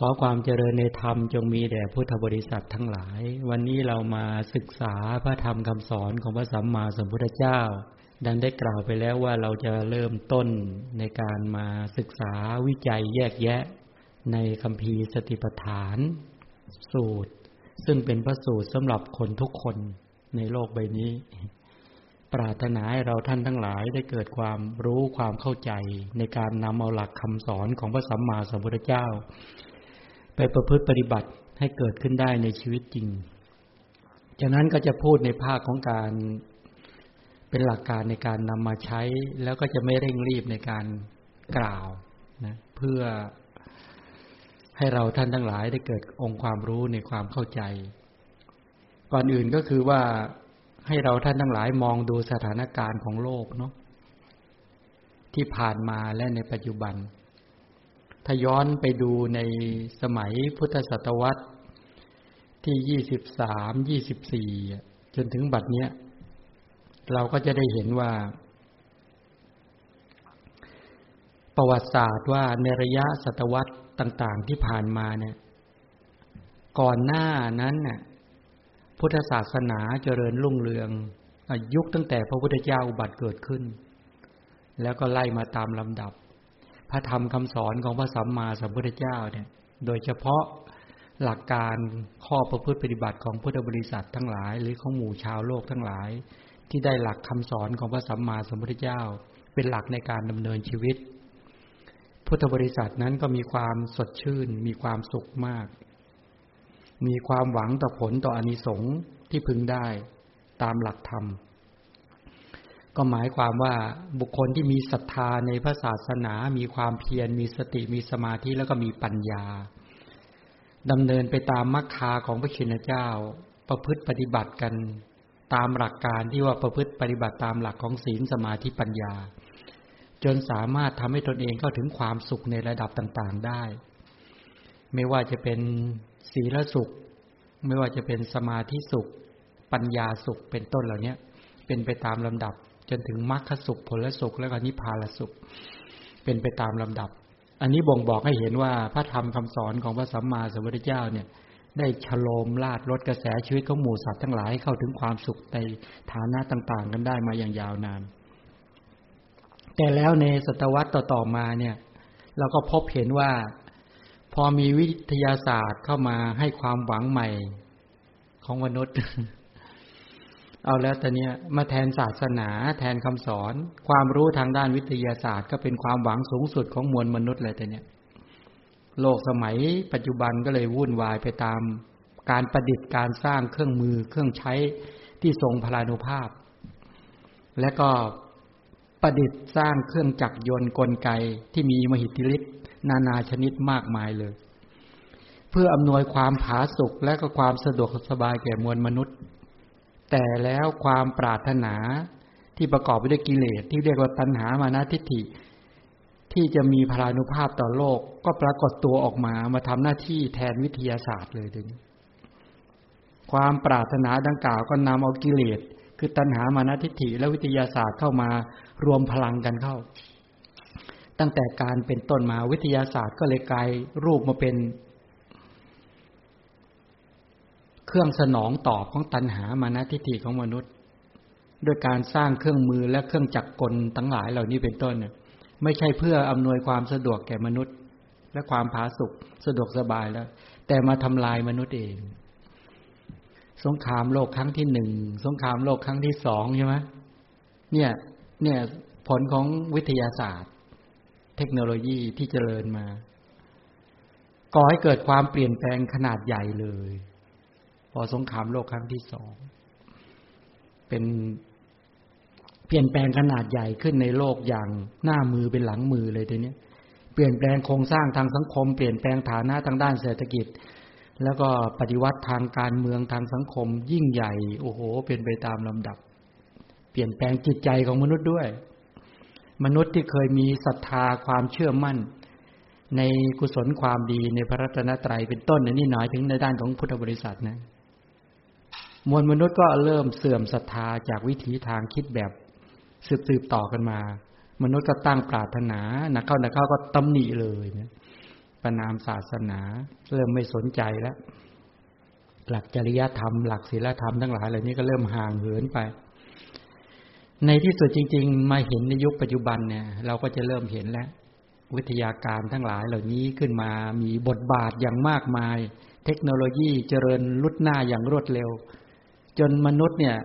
ขอความเจริญในธรรมจงมีแด่พุทธบริษัททั้งหลาย วันนี้เรามาศึกษาพระธรรมคำสอนของพระสัมมาสัมพุทธเจ้า ดังได้กล่าวไปแล้วว่าเราจะเริ่มต้นในการมาศึกษาวิจัยแยกแยะ ในคำพีสติปัฏฐาน สูตร ซึ่งเป็นพระสูตรสำหรับคนทุกคนในโลกใบนี้ ปรารถนาให้เราท่านทั้งหลายได้เกิดความรู้ความเข้าใจในการนำเอาหลักคำสอนของพระสัมมาสัมพุทธเจ้า ไปประพฤติปฏิบัติให้เกิดขึ้นได้ในชีวิตจริง จากนั้นก็จะพูดในภาคของการเป็นหลักการในการนำมาใช้ แล้วก็จะไม่เร่งรีบในการกล่าวนะเพื่อให้เราท่านทั้งหลายได้เกิดองค์ความรู้ในความเข้าใจ ก่อนอื่นก็คือว่าให้เราท่านทั้งหลายมองดูสถานการณ์ของโลกเนาะที่ผ่านมาและในปัจจุบัน ถ้าย้อนไปดูในสมัยพุทธศตวรรษที่ยี่สิบสามยี่สิบสี่จนถึงบัดเนี้ย เราก็จะได้เห็นว่า ประวัติศาสตร์ว่าในระยะศตวรรษต่าง ๆ ที่ผ่านมาเนี่ย ก่อนหน้านั้นน่ะพุทธศาสนาเจริญรุ่งเรืองยุคตั้งแต่พระพุทธเจ้าอุบัติเกิดขึ้น แล้วก็ไล่มาตามลำดับ พระธรรมคำสอนของพระสัมมาสัมพุทธเจ้าเนี่ย โดยเฉพาะหลักการข้อประพฤติปฏิบัติของพุทธบริษัททั้งหลาย หรือของหมู่ชาวโลกทั้งหลาย ที่ได้หลักคำสอนของพระสัมมาสัมพุทธเจ้า เป็นหลักในการดำเนินชีวิต พุทธบริษัทนั้นก็มีความสดชื่น มีความสุขมาก มีความหวังต่อผลต่ออนิสงส์ที่พึงได้ตามหลักธรรม ก็หมายความว่าบุคคลที่มีศรัทธาในพระศาสนา มีความเพียร มีสติ มีสมาธิ แล้วก็มีปัญญาดำเนินไปตามมรรคาของพระชินเจ้า ประพฤติปฏิบัติกัน ตามหลักการที่ว่าประพฤติปฏิบัติตามหลักของศีลสมาธิปัญญา จนสามารถทำให้ตนเองเข้าถึงความสุขในระดับต่างๆได้ ไม่ว่าจะเป็นศีลสุข ไม่ว่าจะเป็นสมาธิสุข ปัญญาสุขเป็นต้นเหล่านี้เป็นไปตามลำดับ จนถึงมรรคสุขผลสุขแล้วก็นิพพานสุข เป็นไปตามลำดับ อันนี้บ่งบอกให้เห็นว่าพระธรรมคำสอนของพระสัมมาสัมพุทธเจ้าเนี่ย ได้ฉโลมลาดลดกระแสชีวิตของหมู่สัตว์ทั้งหลายเข้าถึงความสุขในฐานะต่าง ๆ กันได้มาอย่างยาวนาน แต่แล้วในศตวรรษต่อๆมาเนี่ย เราก็พบเห็นว่าพอมีวิทยาศาสตร์เข้ามาให้ความหวังใหม่ของมนุษย์ เอาแล้วตอนนี้มาแทนศาสนาแทนคำสอน ความรู้ทางด้านวิทยาศาสตร์ ก็เป็นความหวังสูงสุดของมวลมนุษย์เลยแต่เนี้ยโลกสมัยปัจจุบันก็เลยวุ่นวายไปตามการประดิษฐ์การสร้างเครื่องมือเครื่องใช้ที่ทรงพลานุภาพ และก็ประดิษฐ์สร้างเครื่องจักรยนต์กลไกที่มีมหิทธิฤทธิ์นานาชนิดมากมายเลย เพื่ออำนวยความผาสุกและก็ความสะดวกสบายแก่มวลมนุษย์ แต่แล้วความปรารถนาที่ประกอบไปด้วยกิเลสที่เรียกว่าตัณหามานะทิฏฐิ ที่จะมีพลานุภาพต่อโลก ก็ปรากฏตัวออกมามาทำหน้าที่แทนวิทยาศาสตร์เลยทีนี้ความปรารถนาดังกล่าวก็นำเอากิเลสคือตัณหามานะทิฏฐิและวิทยาศาสตร์เข้ามารวมพลังกันเข้า ตั้งแต่การเป็นต้นมาวิทยาศาสตร์ก็เลยกลายรูปมาเป็น เครื่องสนองตอบของตัณหามานะทิฏฐิของมนุษย์ ด้วยการสร้างเครื่องมือและเครื่องจักรกลทั้งหลายเหล่านี้เป็นต้นเนี่ยไม่ใช่เพื่ออำนวยความสะดวกแก่มนุษย์ และความผาสุกสะดวกสบายแล้ว แต่มาทำลายมนุษย์เอง สงครามโลกครั้งที่หนึ่งสงครามโลกครั้งที่สองใช่ไหมเนี่ย เนี่ยผลของวิทยาศาสตร์ เทคโนโลยีที่เจริญมาก่อให้เกิดความเปลี่ยนแปลงขนาดใหญ่เลย พอสงครามโลกครั้งที่สอง เป็นเปลี่ยนแปลงขนาดใหญ่ขึ้นในโลกอย่างหน้ามือเป็นหลังมือเลยทีนี้เปลี่ยนแปลงโครงสร้างทางสังคม เปลี่ยนแปลงฐานะทางด้านเศรษฐกิจ แล้วก็ปฏิวัติทางการเมืองทางสังคม ยิ่งใหญ่โอ้โห เป็นไปตามลำดับ เปลี่ยนแปลงจิตใจของมนุษย์ด้วย มนุษย์ที่เคยมีศรัทธาความเชื่อมั่น ในกุศลความดีในพระรัตนตรัยเป็นต้นนี่หน่อยถึงในด้านของพุทธบริษัทนะ มวลมนุษย์ก็เริ่มเสื่อมศรัทธาจากวิถีทางคิดแบบสืบสืบต่อกันมา มนุษย์ก็ตั้งปรารถนานักเข้านักเข้าก็ตำหนิเลยนะประนามศาสนา เริ่มไม่สนใจแล้ว หลักจริยธรรม หลักศีลธรรมทั้งหลายเหล่านี้ก็เริ่มห่างเหินไป ในที่สุดจริง ๆ มาเห็นในยุคปัจจุบันเนี่ย เราก็จะเริ่มเห็นแล้ว วิทยาการทั้งหลายเหล่านี้ขึ้นมามีบทบาทอย่างมากมาย เทคโนโลยีเจริญลุดหน้าอย่างรวดเร็ว จนมนุษย์เนี่ย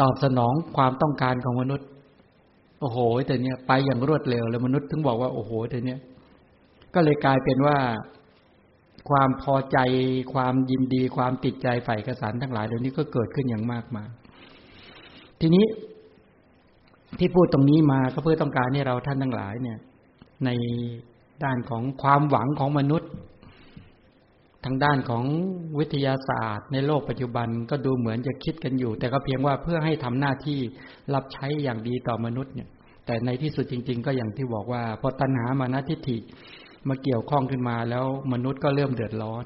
ตอบสนองความต้องการของมนุษย์ โอ้โหแต่เนี้ยไปอย่างรวดเร็วแล้วมนุษย์ถึงบอกว่าโอ้โหแต่เนี้ยก็เลยกลายเป็นว่าความพอใจความยินดีความติดใจใฝ่กระสานทั้งหลายเหล่านี้ก็เกิดขึ้นอย่างมากมายทีนี้ที่พูดตรงนี้มาก็เพื่อต้องการให้เราท่านทั้งหลายเนี่ย ในด้านของความหวังของมนุษย์ ทางด้านของวิทยาศาสตร์ ในโลกปัจจุบันก็ดูเหมือนจะคิดกันอยู่ แต่ก็เพียงว่าเพื่อให้ทำหน้าที่รับใช้อย่างดีต่อมนุษย์เนี่ย แต่ในที่สุดจริง ๆ ก็อย่างที่บอกว่าพอตัณหามานะทิฏฐิมาเกี่ยวข้องขึ้นมาแล้วมนุษย์ก็เริ่มเดือดร้อน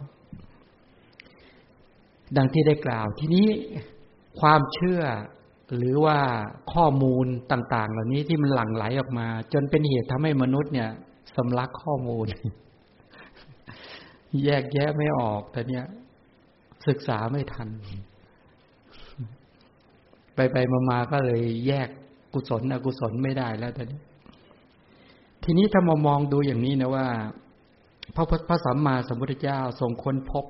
ดังที่ได้กล่าวทีนี้ความเชื่อหรือว่าข้อมูลต่าง ๆ เหล่านี้ที่มันหลั่งไหลออกมา จนเป็นเหตุทำให้มนุษย์เนี่ยสำลักข้อมูล แยกแยะไม่ออก แต่เนี้ยศึกษาไม่ทัน ไปไปมาๆก็เลยแยกกุศลอกุศลไม่ได้แล้วตอนนี้ ทีนี้ถ้ามามองดูอย่างนี้นะว่า พระพระสัมมาสัมพุทธเจ้าทรงค้นพบ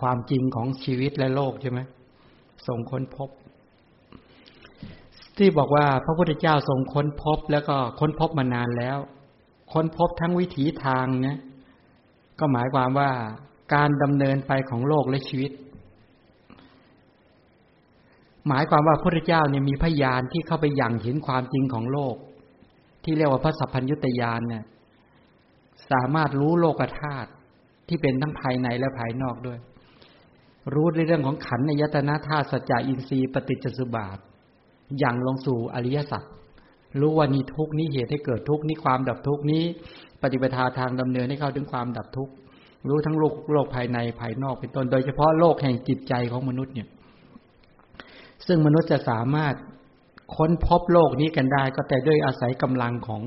ความจริงของชีวิตและโลกใช่ไหมทรงค้นพบ ที่บอกว่าพระพุทธเจ้าทรงค้นพบ แล้วก็ค้นพบมานานแล้ว ค้นพบทั้งวิถีทางเนี่ย ก็หมายความว่าการดำเนินไปของโลกและชีวิต หมายความว่าพระพุทธเจ้าเนี่ยมีพยานที่เข้าไปยังเห็นความจริงของโลก ที่เรียกว่าพระสัพพัญญุตยานเนี่ยสามารถรู้โลกธาตุที่เป็นทั้งภายในและภายนอกด้วย รู้ในเรื่องของขันในยตนาธาตุสัจจะอินทรีย์ปฏิจจสุบาทอย่างลงสู่อริยสัจรู้ว่านี้ทุกนี้เหตุให้เกิดทุกนี้ความดับทุกนี้ ปฏิปทาทางดำเนินให้เข้าถึงความดับทุกข์รู้ทั้งโลกโลกภายในภายนอกเป็นต้น โดยเฉพาะโลกแห่งจิตใจของมนุษย์เนี่ย ซึ่งมนุษย์จะสามารถค้นพบโลกนี้กันได้ ก็แต่ด้วยอาศัยกำลังของ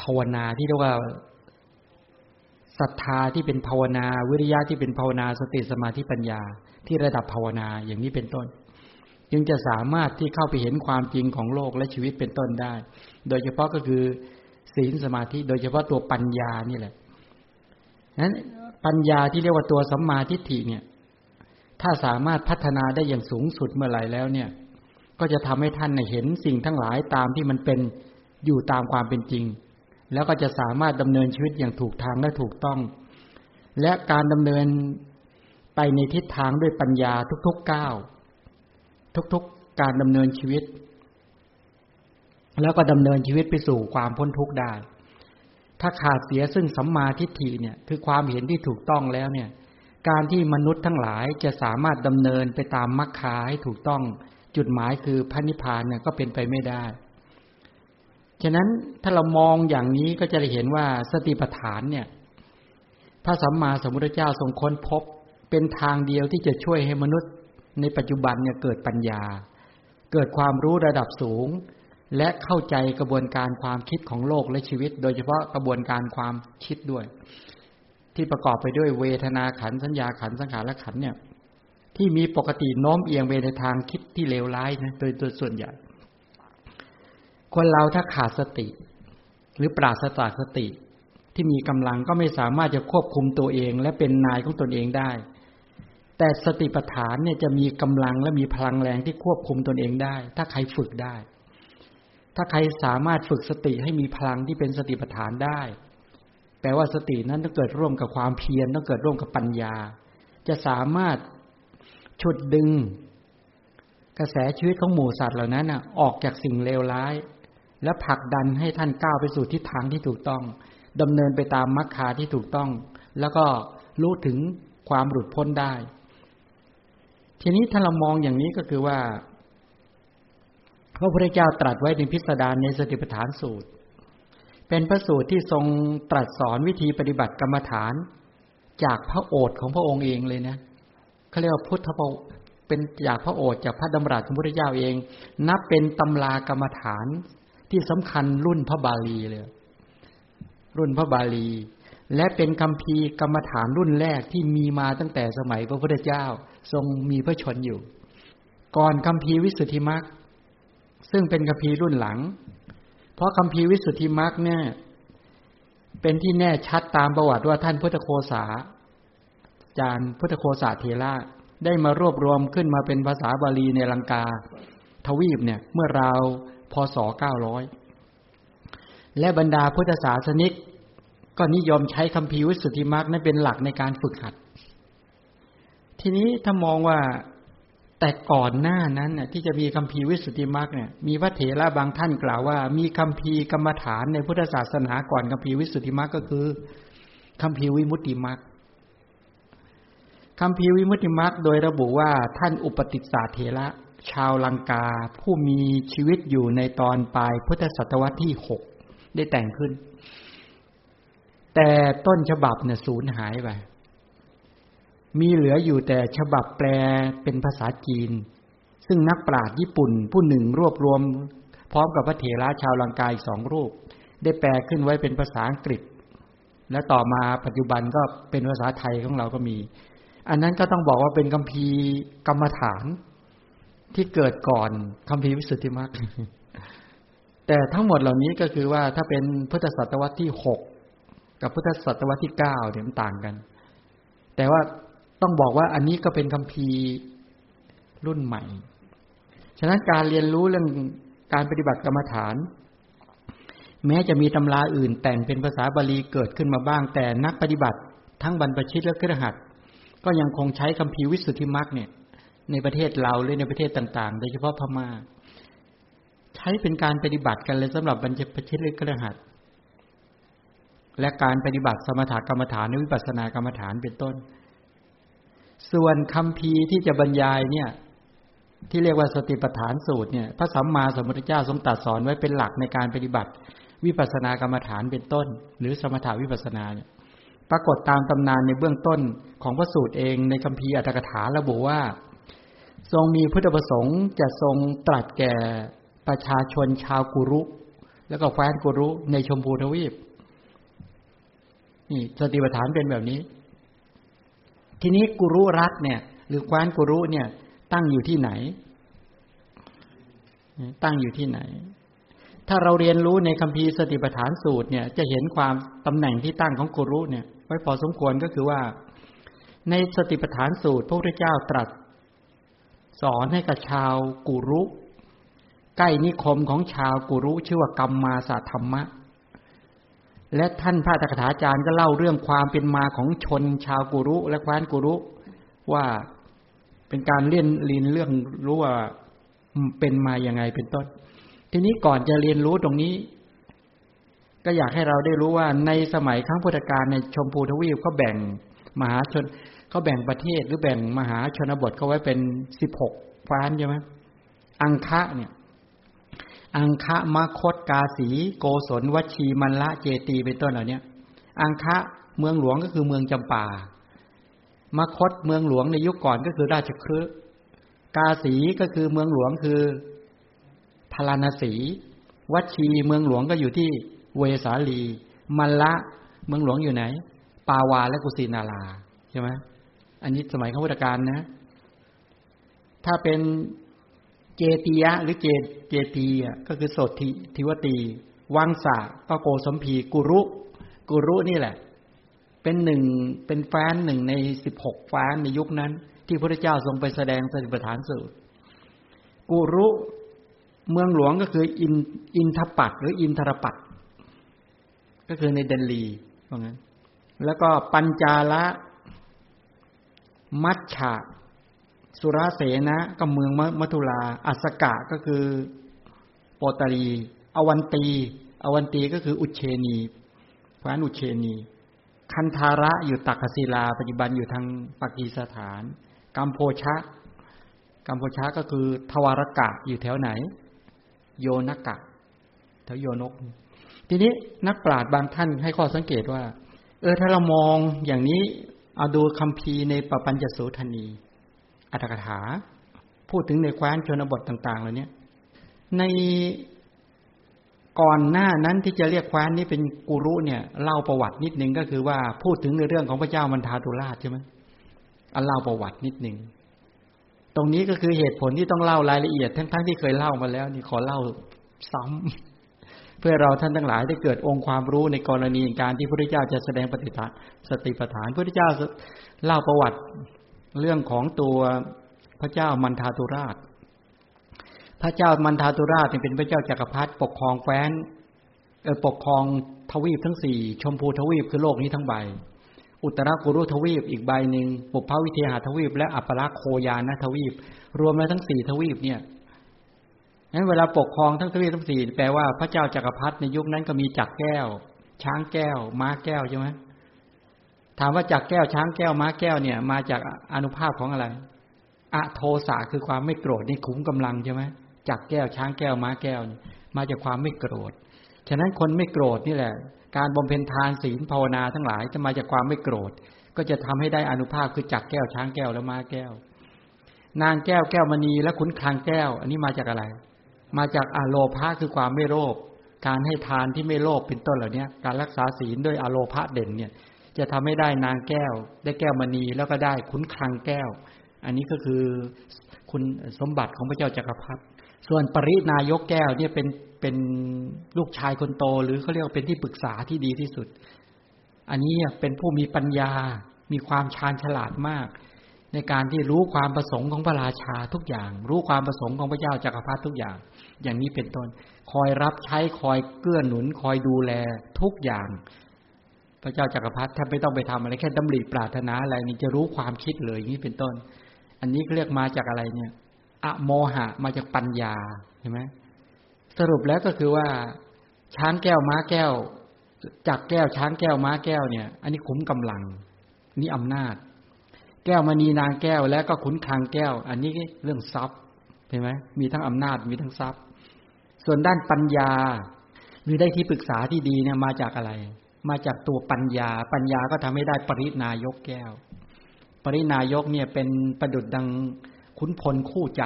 ภาวนาที่เรียกว่าศรัทธาที่เป็นภาวนา วิริยะที่เป็นภาวนาสติสมาธิปัญญา ที่ระดับภาวนาอย่างนี้เป็นต้น จึงจะสามารถที่เข้าไปเห็นความจริงของโลกและชีวิตเป็นต้นได้ โดยเฉพาะก็คือ ศีลสมาธิ โดยเฉพาะตัวปัญญานี่แหละนั้นปัญญาที่เรียกว่าตัวสัมมาทิฏฐิเนี่ย ถ้าสามารถพัฒนาได้อย่างสูงสุดเมื่อไหร่แล้วเนี่ย ก็จะทำให้ท่านเห็นสิ่งทั้งหลายตามที่มันเป็นอยู่ตามความเป็นจริง แล้วก็จะสามารถดำเนินชีวิตอย่างถูกทางและถูกต้อง และการดำเนินไปในทิศทางด้วยปัญญาทุกๆก้าวทุกๆการดำเนินชีวิต แล้วก็ดำเนินชีวิตไปสู่ความพ้นทุกข์ได้ ถ้าขาดเสียซึ่งสัมมาทิฏฐิเนี่ยคือความเห็นที่ถูกต้องแล้วเนี่ย การที่มนุษย์ทั้งหลายจะสามารถดำเนินไปตามมรรคาให้ถูกต้องจุดหมายคือพระนิพพานเนี่ยก็เป็นไปไม่ได้ ฉะนั้นถ้าเรามองอย่างนี้ก็จะได้เห็นว่าสติปัฏฐานเนี่ย พระสัมมาสัมพุทธเจ้าทรงค้นพบเป็นทางเดียวที่จะช่วยให้มนุษย์ ในปัจจุบันเนี่ยเกิดปัญญา เกิดความรู้ระดับสูง และเข้าใจกระบวนการความคิดของโลกและชีวิต โดยเฉพาะกระบวนการความคิดด้วย ที่ประกอบไปด้วยเวทนาขันสัญญาขันสังขารและขันเนี่ย ที่มีปกติโน้มเอียงไปในทางคิดที่เลวร้ายนะโดยตัวส่วนใหญ่ คนเราถ้าขาดสติ หรือปราศจากสติ ที่มีกำลังก็ไม่สามารถจะควบคุมตัวเอง และเป็นนายของตนเองได้ แต่สติปัฏฐานเนี่ยจะมีกำลังและมีพลังแรงที่ควบคุมตนเองได้ ถ้าใครฝึกได้ ถ้าใครสามารถฝึกสติให้มีพลังที่เป็นสติปัฏฐานได้ แปลว่าสตินั้นต้องเกิดร่วมกับความเพียรต้องเกิดร่วมกับปัญญา จะสามารถฉุดดึง กระแสชีวิตของหมู่สัตว์เหล่านั้นนะออกจากสิ่งเลวร้าย และผลักดันให้ท่านก้าวไปสู่ทิศทางที่ถูกต้องดำเนินไปตามมรรคาที่ถูกต้อง แล้วก็รู้ถึงความหลุดพ้นได้ ทีนี้ถ้าเรามองอย่างนี้ก็คือว่า พระพุทธเจ้าตรัสไว้ในพิสดารในสติปัฏฐานสูตร เป็นพระสูตรที่ทรงตรัสสอนวิธีปฏิบัติกรรมฐาน จากพระโอษฐ์ของพระองค์เองเลยนะเขาเรียกว่าพุทธเป็นจากพระโอษฐ์จากพระดำรัสของพระพุทธเจ้าเอง นับเป็นตำรากรรมฐานที่สำคัญรุ่นพระบาลีเลย รุ่นพระบาลี และเป็นคำพีกรรมฐานรุ่นแรกที่มีมาตั้งแต่สมัยพระพุทธเจ้า ทรงมีพระชนอยู่ ก่อนคำพีวิสุทธิมรรค ซึ่งเป็นคำพีร์รุ่นหลัง เพราะคำพีร์วิสุทธิมรรคเนี่ย เป็นที่แน่ชัดตามประวัติว่าท่านพุทธโคสาจารย์พุทธโคสาเทระได้มารวบรวมขึ้นมาเป็นภาษาบาลีในลังกา ทวีปเนี่ยเมื่อราวพศเก้าร้อยและบรรดาพุทธศาสนิก ก็นิยมใช้คำพีวิสุทธิมรรคนั้นเป็นหลักในการฝึกหัด ทีนี้ถ้ามองว่า แต่ก่อนหน้านั้นน่ะที่จะมีคำพีวิสุทธิมรรคเนี่ยมีพระเถระบางท่านกล่าวว่า มีคำพีกรรมฐานในพุทธศาสนาก่อนคำพีวิสุทธิมรรคก็คือคำพีวิมุตติมรรคคำพีวิมุตติมรรคโดยระบุว่าท่านอุปติสสะเถระชาวลังกา ผู้มีชีวิตอยู่ในตอนปลายพุทธศตวรรษที่หกได้แต่งขึ้น แต่ต้นฉบับเนี่ยสูญหายไป มีเหลืออยู่แต่ฉบับแปลเป็นภาษาจีน ซึ่งนักปราชญ์ญี่ปุ่นผู้หนึ่งรวบรวม พร้อมกับพระเถระชาวลังกาอีกสองรูป ได้แปลขึ้นไว้เป็นภาษาอังกฤษ และต่อมาปัจจุบันก็เป็นภาษาไทยของเราก็มี อันนั้นก็ต้องบอกว่าเป็นคัมภีร์กรรมฐานที่เกิดก่อนคัมภีร์วิสุทธิมรรคแต่ทั้งหมดเหล่านี้ก็คือว่าถ้าเป็นพุทธศตวรรษที่หกกับพุทธศตวรรษที่เก้าเนี่ยมันต่างกัน แต่ว่า ต้องบอกว่าอันนี้ก็เป็นคัมภีร์รุ่นใหม่ ฉะนั้นการเรียนรู้เรื่องการปฏิบัติกรรมฐาน แม้จะมีตำราอื่นแต่งเป็นภาษาบาลีเกิดขึ้นมาบ้าง แต่นักปฏิบัติทั้งบรรพชิตและเครือขัดก็ยังคงใช้คัมภีร์วิสุทธิมรรคเนี่ย ในประเทศเราหรือในประเทศต่างๆ โดยเฉพาะพมา่า ใช้เป็นการปฏิบัติกันเลยสำหรับบรรพชิตและกรหัตและการปฏิบัติสมถกรรมฐานในวิปัสสนากรรมฐานเป็นต้น ส่วนคำพีที่จะบรรยายเนี่ย ที่เรียกว่าสติปัฏฐานสูตรเนี่ยพระสัมมาสัมพุทธเจ้าทรงตรัสสอนไว้เป็นหลักในการปฏิบัติ วิปัสสนากรรมฐานเป็นต้น หรือสมถาวิปัสสนาเนี่ยปรากฏตามตำนานในเบื้องต้นของพระสูตรเองในคำพีอัตถกถาระบุว่า ทรงมีพุทธประสงค์จะทรงตรัสแก่ประชาชนชาวกุรุ แล้วก็แคว้นกุรุในชมพูทวีปนี่สติปัฏฐานเป็นแบบนี้ ทีนี้กุรุรัฐเนี่ย หรือคว้นกุรุเนี่ย ตั้งอยู่ที่ไหน ตั้งอยู่ที่ไหน ถ้าเราเรียนรู้ในคัมภีร์สติปัฏฐานสูตรเนี่ย จะเห็นความตำแหน่งที่ตั้งของกุรุเนี่ย ไว้พอสมควรก็คือว่า ในสติปัฏฐานสูตร พระพุทธเจ้าตรัส สอนให้กับชาวกุรุใกล้นิคมของชาวกุรุชื่อว่ากรรมมาสธรรมะ และท่านพระตถาจารย์ก็เล่าเรื่องความเป็นมาของชนชาวกุรุและแคว้นกุรุว่าเป็นการเรียนเรียนเรื่องรู้ว่าเป็นมาอย่างไงเป็นต้น ทีนี้ก่อนจะเรียนรู้ตรงนี้ ก็อยากให้เราได้รู้ว่าในสมัยครั้งพุทธกาลในชมพูทวีปเขาแบ่งมหาชนเขาแบ่งประเทศหรือแบ่งมหาชนบทเขาไว้เป็นสิบหกฟ้านใช่ไหมอังคะเนี่ย อังคะมคตกาสี โกศลวชีมันละเจตีเป็นต้นเหล่านี้อังคะเมืองหลวงก็คือเมืองจำปามคตเมืองหลวงในยุคก่อนก็คือราชครืกาสีก็คือเมืองหลวงคือพาราณสี วัชีเมืองหลวงก็อยู่ที่เวสาลี มันละเมืองหลวงอยู่ไหน ปาวาและกุสินาราใช่ไหมอันนี้สมัยข้าพุทธการนะ ถ้าเป็น เจติยะ หรือเจเจตีก็คือโสติทิวตีวังสะก็โกสมพีกุรุ กุรุนี่แหละ เป็นหนึ่งเป็นแฟนหนึ่งในสิบหกแฟนในยุคนั้น ที่พระเจ้าทรงไปแสดงสติปัฏฐานสูตรกุรุเมืองหลวงก็คืออินอินทปัตหรืออินทรปัตก็คือในเดนลีว่างั้น แล้วก็ปัญจาละ มัชชา สุราเสนะก็เมืองมัทุลา อัสกะก็คือโปตารี อวันตี อวันตีก็คืออุเชนีพระนุเชนี คันธาระอยู่ตักศิลา ปัจจุบันอยู่ทางปากีสถานกัมโพชะกัมโพชะก็คือทวารกะอยู่แถวไหน โยนกะแถวโยนก ทีนี้นักปราชญ์บางท่านให้ข้อสังเกตว่า เออถ้าเรามองอย่างนี้เอาดูคำพีในปปัญจสุทนี อัตถกถา พูดถึงในแคว้นชนบทต่างๆเหล่านี้ในก่อนหน้านั้นที่จะเรียกแคว้นนี้เป็นกุรุเนี่ยเล่าประวัตินิดนึงก็คือว่าพูดถึงในเรื่องของพระเจ้ามันทาตุราชใช่ไหมอันเล่าประวัตินิดนึงตรงนี้ก็คือเหตุผลที่ต้องเล่ารายละเอียด ทั้งๆทที่เคยเล่ามาแล้ว นี่ขอเล่าซ้ำเพื่อเราท่านทั้งหลายได้เกิดองค์ความรู้ในกรณีการที่พระพุทธเจ้าจะแสดงปฏิฐานสติปัฏฐานพระพุทธเจ้าเล่าประวัติ เรื่องของตัวพระเจ้ามันทาตุราช พระเจ้ามันทาตุราชเป็นพระเจ้าจักรพรรดิปกครองแคว้นปกครองทวีปทั้งสี่ชมพูทวีปคือโลกนี้ทั้งใบ อุตรากุรุทวีปอีกใบหนึ่งปุพพวิเทหทวีป และอัปปลักโคยานทวีป รวมแล้วทั้งสี่ทวีปเนี่ยงั้นเวลาปกครองทั้งทวีปทั้งสี่แปลว่าพระเจ้าจักรพรรดิในยุคนั้นก็มีจักรแก้ว ช้างแก้ว ม้าแก้วใช่ไหม ถามว่าจักแก้วช้างแก้วม้าแก้วเนี่ย มาจากอนุภาพของอะไรอะโทสะคือความไม่โกรธนี่คุ้มกำลังใช่ไหมจักแก้วช้างแก้วม้าแก้วมาจากความไม่โกรธ ฉะนั้นคนไม่โกรธนี่แหละ การบำเพ็ญทานศีลภาวนาทั้งหลายจะมาจากความไม่โกรธ ก็จะทำให้ได้อนุภาพคือจักแก้วช้างแก้วและม้าแก้ว นางแก้วแก้วมณีและขุนคลังแก้ว อันนี้มาจากอะไร มาจากอโลภะคือความไม่โลภการให้ทานที่ไม่โลภเป็นต้นเหล่านี้การรักษาศีลด้วยอโลภะเด่นเนี่ย จะทำให้ได้นางแก้ว ได้แก้วมณีแล้วก็ได้ขุนคลังแก้ว อันนี้ก็คือคุณสมบัติของพระเจ้าจักรพรรดิส่วนปรินายกแก้วเนี่ยเป็นเป็นลูกชายคนโต หรือเขาเรียกว่าเป็นที่ปรึกษาที่ดีที่สุด อันนี้เป็นผู้มีปัญญา มีความชาญฉลาดมาก ในการที่รู้ความประสงค์ของพระราชาทุกอย่าง รู้ความประสงค์ของพระเจ้าจักรพรรดิทุกอย่าง อย่างนี้เป็นต้น คอยรับใช้คอยเกื้อหนุน คอยดูแลทุกอย่าง พระเจ้าจากักรพรรดิแทบไม่ต้องไปทำอะไรแค่ดำริปรารถนาอะไรนี่จะรู้ความคิดเลยอย่างนี้เป็นต้น อันนี้เรียกมาจากอะไรเนี่ยอโมหะมาจากปัญญาเห็นไหมสรุปแล้วก็คือว่าช้างแก้วม้าแก้วจากแก้วช้างแก้วม้าแก้วเนี่ย อันนี้คุ้มกำลัง นี่อำนาจ แก้วมณีนางแก้วแล้วก็ขุนคลังแก้ว อันนี้เรื่องทรัพย์เห็นไหมมีทั้งอำนาจมีทั้งทรัพย์ ส่วนด้านปัญญาหรือได้ที่ปรึกษาที่ดีเนี่ยมาจากอะไร มาจากตัวปัญญา ปัญญาก็ทำให้ได้ปรินายกแก้ว ปรินายกเนี่ยเป็นประดุดดังขุนพลคู่ใจ